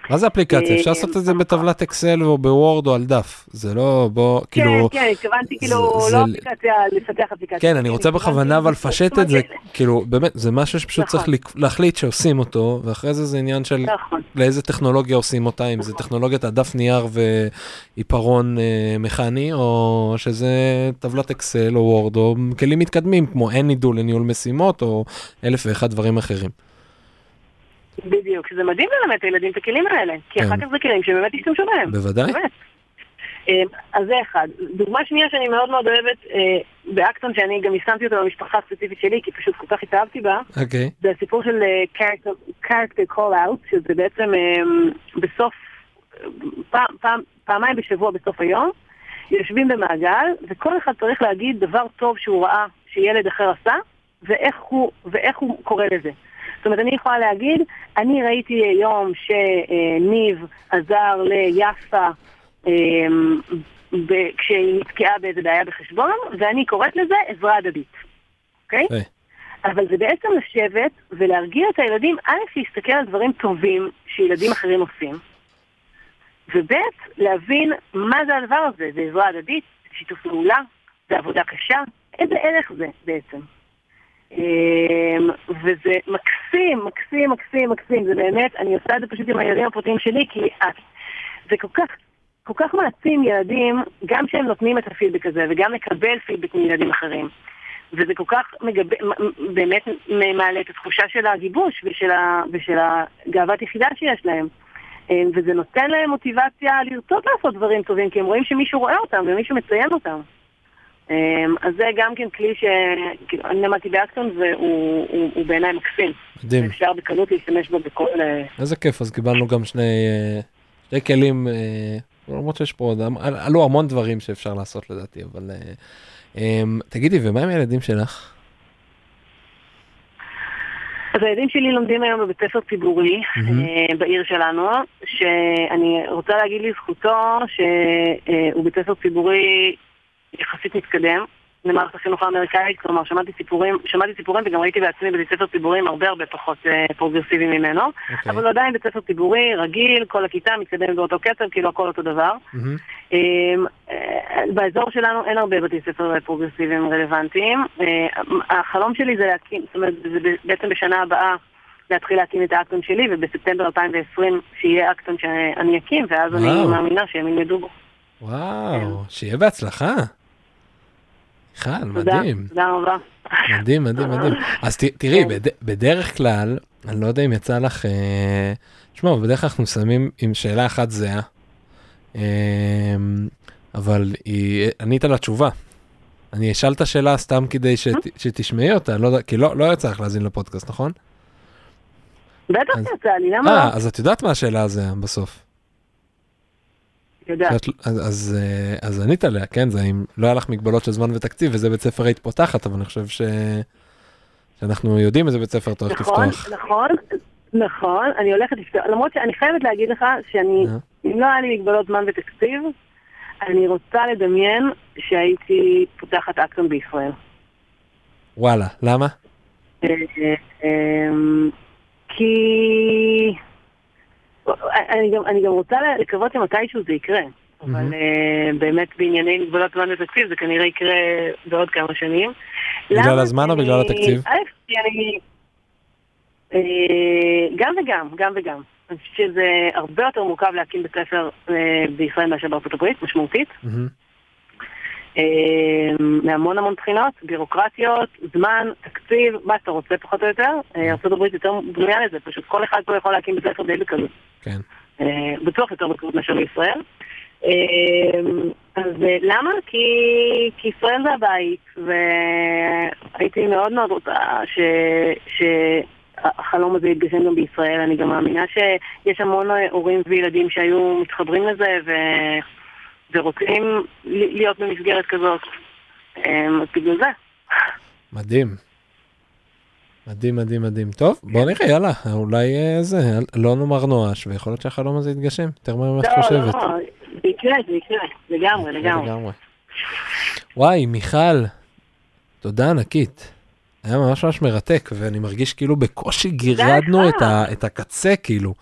מה זה אפליקציה? אפשר לעשות את זה בטבלת אקסל או בוורד או על דף. זה לא, בוא, כאילו...
כן, כן, התכוונתי כאילו, לא אפליקציה, לפתח אפליקציה.
כן, אני רוצה בכוונה אבל לפשט את זה, כאילו, באמת, זה משהו שפשוט צריך נכון. להחליט שעושים אותו, ואחרי זה זה עניין של נכון. לאיזה טכנולוגיה עושים אותה, אם זה טכנולוגיית הדף נייר ועיפרון אה, מכני, או שזה טבלת אקסל או וורד, או כלים מתקדמים, כמו אין נידול לניהול משימות, או אלף ואחד דברים אחרים.
בדיוק, שזה מדהים ללמד את הילדים את הכלים האלה, כי אחר כן. כך זה כלים שבאמת ישתמשו בהם.
בוודאי.
אה, אז זה אחד. דוגמה שנייה שאני מאוד מאוד אוהבת אה, באקטון, שאני גם יישמתי אותו במשפחה הספציפית שלי, כי פשוט כל כך התאהבתי בה,
okay. אוקיי.
זה הסיפור של uh, character call out, שזה בעצם uh, בסוף, פעם, פעם, פעמיים בשבוע בסוף היום, יושבים במעגל, וכל אחד צריך להגיד דבר טוב שהוא ראה שילד אחר עשה, ואיך הוא, ואיך הוא קורא לזה. זאת אומרת, אני יכולה להגיד, אני ראיתי היום שניב עזר ליפה אמ, כשהיא נתקעה באיזה בעיה בחשבון, ואני קוראת לזה עזרה הדדית, אוקיי? Okay? אבל זה בעצם לשבת ולהרגיע את הילדים, א', להסתכל על דברים טובים שילדים אחרים עושים, וב', להבין מה זה הדבר הזה, זה עזרה הדדית, שיתוף פעולה, זה עבודה קשה, איזה ערך זה בעצם. אמ, וזה מקסים, מקסים, מקסים, מקסים, זה באמת, אני עושה את זה פשוט עם הילדים הפרטיים שלי, כי זה כל כך, כל כך מעצים ילדים, גם כשהם נותנים את הפידבק הזה, וגם לקבל פידבק מילדים אחרים. וזה כל כך מגב... באמת מעלה את התחושה של הגיבוש ושל, ה... ושל הגאוות יחידה שיש להם. אמ, וזה נותן להם מוטיבציה לרצות לעשות דברים טובים, כי הם רואים שמישהו רואה אותם ומישהו מציין אותם. אמ, אז זה גם כן כלי שאני למדתי באקטון והוא בעיניי מקסים. מדהים. אפשר בקלות להשתמש בו בכל... אה,
איזה כיף, אז קיבלנו גם שני, אה, שני כלים, אה, למרות שיש פה עוד, עלו המון דברים שאפשר לעשות לדעתי, אבל אמ, תגידי, ומה עם הילדים שלך?
אז הילדים שלי לומדים היום בבית ספר ציבורי mm-hmm. בעיר שלנו, שאני רוצה להגיד לזכותו שהוא בית ספר ציבורי יחסית מתקדם למערכת החינוך האמריקאית, כלומר שמעתי סיפורים, שמעתי סיפורים וגם ראיתי בעצמי בבית ספר ציבורים הרבה הרבה פחות אה, פרוגרסיביים ממנו, okay. אוקיי. אבל עדיין בית ספר ציבורי, רגיל, כל הכיתה מתקדמת באותו קצב, כאילו הכל אותו דבר. Mm-hmm. אה, באזור שלנו אין הרבה בתי ספר פרוגרסיביים רלוונטיים. אה, החלום שלי זה להקים, זאת אומרת, זה בעצם בשנה הבאה להתחיל להקים את האקטון שלי, ובספטמבר 2020 שיהיה אקטון שאני אקים, ואז וואו. אני מאמינה שהם ילמדו בו.
וואו, כן. שיהיה בהצלחה. מיכל, מדהים.
תודה רבה.
מדהים, מדהים, מדהים. אז תראי, כן. בדרך כלל, אני לא יודע אם יצא לך, אה, תשמע, בדרך כלל אנחנו שמים עם שאלה אחת זהה, אה, אבל ענית לה תשובה. אני אשאל את השאלה סתם כדי שתשמעי אותה, לא כי לא, לא יצא לך להאזין לפודקאסט, נכון?
בטח יצא לי, למה?
אה, אז את יודעת מה השאלה הזו בסוף.
יודעת.
אז, אז, אה, אז ענית עליה, כן? זה אם לא היה לך מגבלות של זמן ותקציב, וזה בית ספר היית פותחת, אבל אני חושב ש... שאנחנו יודעים איזה בית ספר אתה הולך
נכון,
לפתוח.
נכון, נכון, אני הולכת לפתוח, למרות שאני חייבת להגיד לך שאני, אה? אם לא היה לי מגבלות זמן ותקציב, אני רוצה לדמיין שהייתי פותחת אקטון בישראל.
וואלה, למה?
אה, אמ, כי... אני גם, אני גם רוצה לקוות שמתישהו זה יקרה. אבל uh, באמת בענייני מגבלות זמן ותקציב זה כנראה יקרה בעוד כמה שנים.
בגלל הזמן או בגלל התקציב?
אה, גם וגם, גם וגם. אני חושבת שזה הרבה יותר מורכב להקים בית ספר אה, בישראל מאשר בארצות הברית, משמעותית. אה, מהמון המון בחינות, בירוקרטיות, זמן, תקציב, מה שאתה רוצה פחות או יותר. אה, ארה"ב יותר בנויה לזה, פשוט כל אחד פה יכול להקים בית ספר די בקלות.
כן.
אה, בטוח יותר בקלות מאשר בישראל. אה, אז אה, למה? כי, כי ישראל זה הבית, והייתי מאוד מאוד רוצה ש... שהחלום הזה יתגשם גם בישראל. אני גם מאמינה שיש המון הורים וילדים שהיו מתחברים לזה ו... ורוצים להיות במסגרת כזאת. אה, אז בגלל זה.
מדהים. מדהים מדהים מדהים טוב בוא נראה יאללה אולי אה, זה לא נאמר נואש ויכול להיות שהחלום הזה יתגשם יותר מהר ממה שאת
לא,
חושבת.
לא, זה יקרה, זה יקרה. לגמרי, לגמרי.
וואי מיכל תודה ענקית. היה ממש ממש מרתק ואני מרגיש כאילו בקושי גירדנו. את, ה, את הקצה כאילו.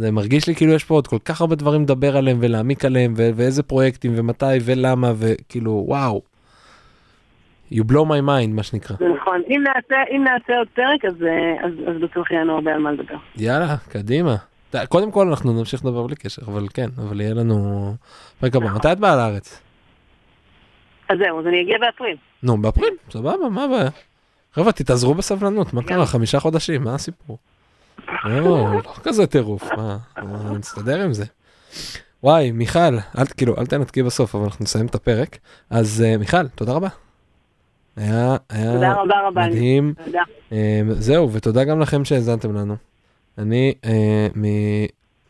זה מרגיש לי כאילו יש פה עוד כל כך הרבה דברים לדבר עליהם ולהעמיק עליהם ו- ואיזה פרויקטים ומתי ולמה וכאילו וואו. You blow my mind מה שנקרא.
זה נכון. אם נעשה, אם נעשה עוד פרק, אז, אה, אז, אז בטוח יהיה לנו הרבה על מה לדבר.
יאללה קדימה. קודם כל אנחנו נמשיך לדבר בלי קשר אבל כן אבל יהיה לנו פרק הבא מתי את באה לארץ?
אז זהו, אז אני אגיע באפריל.
נו באפריל סבבה מה הבעיה. חבר'ה תתאזרו בסבלנות מה קרה חמישה חודשים מה הסיפור. לא, לא כזה טירוף מה מה, נסתדר עם זה. וואי מיכל אל כאילו אל תנתקי בסוף אבל אנחנו נסיים את הפרק אז אה, מיכל תודה רבה. היה היה
תודה רבה רבה.
מדהים.
תודה.
אה, זהו ותודה גם לכם שהאזנתם לנו. אני אה,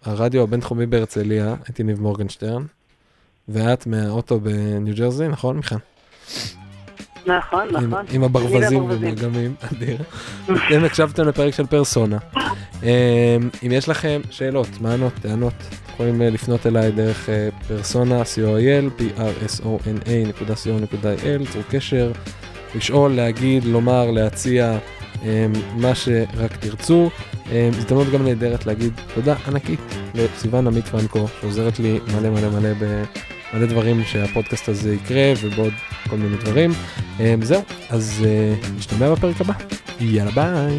מהרדיו הבינתחומי בהרצליה הייתי ניב מורגנשטרן ואת מהאוטו בניו ג'רזי נכון מיכל?
נכון, נכון.
עם הברווזים. ומגמים, אדיר. אתם הקשבתם לפרק של פרסונה. אה, אם יש לכם שאלות, מענות, טענות, יכולים אה, לפנות אליי דרך אה, פרסונה, co.il, p-r-s-o-n-a.co.il, צרו קשר, לשאול, להגיד, לומר, להציע, אה, מה שרק תרצו. אה, הזדמנות גם נהדרת להגיד תודה ענקית לסיוון עמית פרנקו, שעוזרת לי מלא מלא מלא במלא דברים שהפודקאסט הזה יקרה ובעוד כל מיני דברים. אה, זהו, אז אה, נשתמע בפרק הבא. יאללה ביי.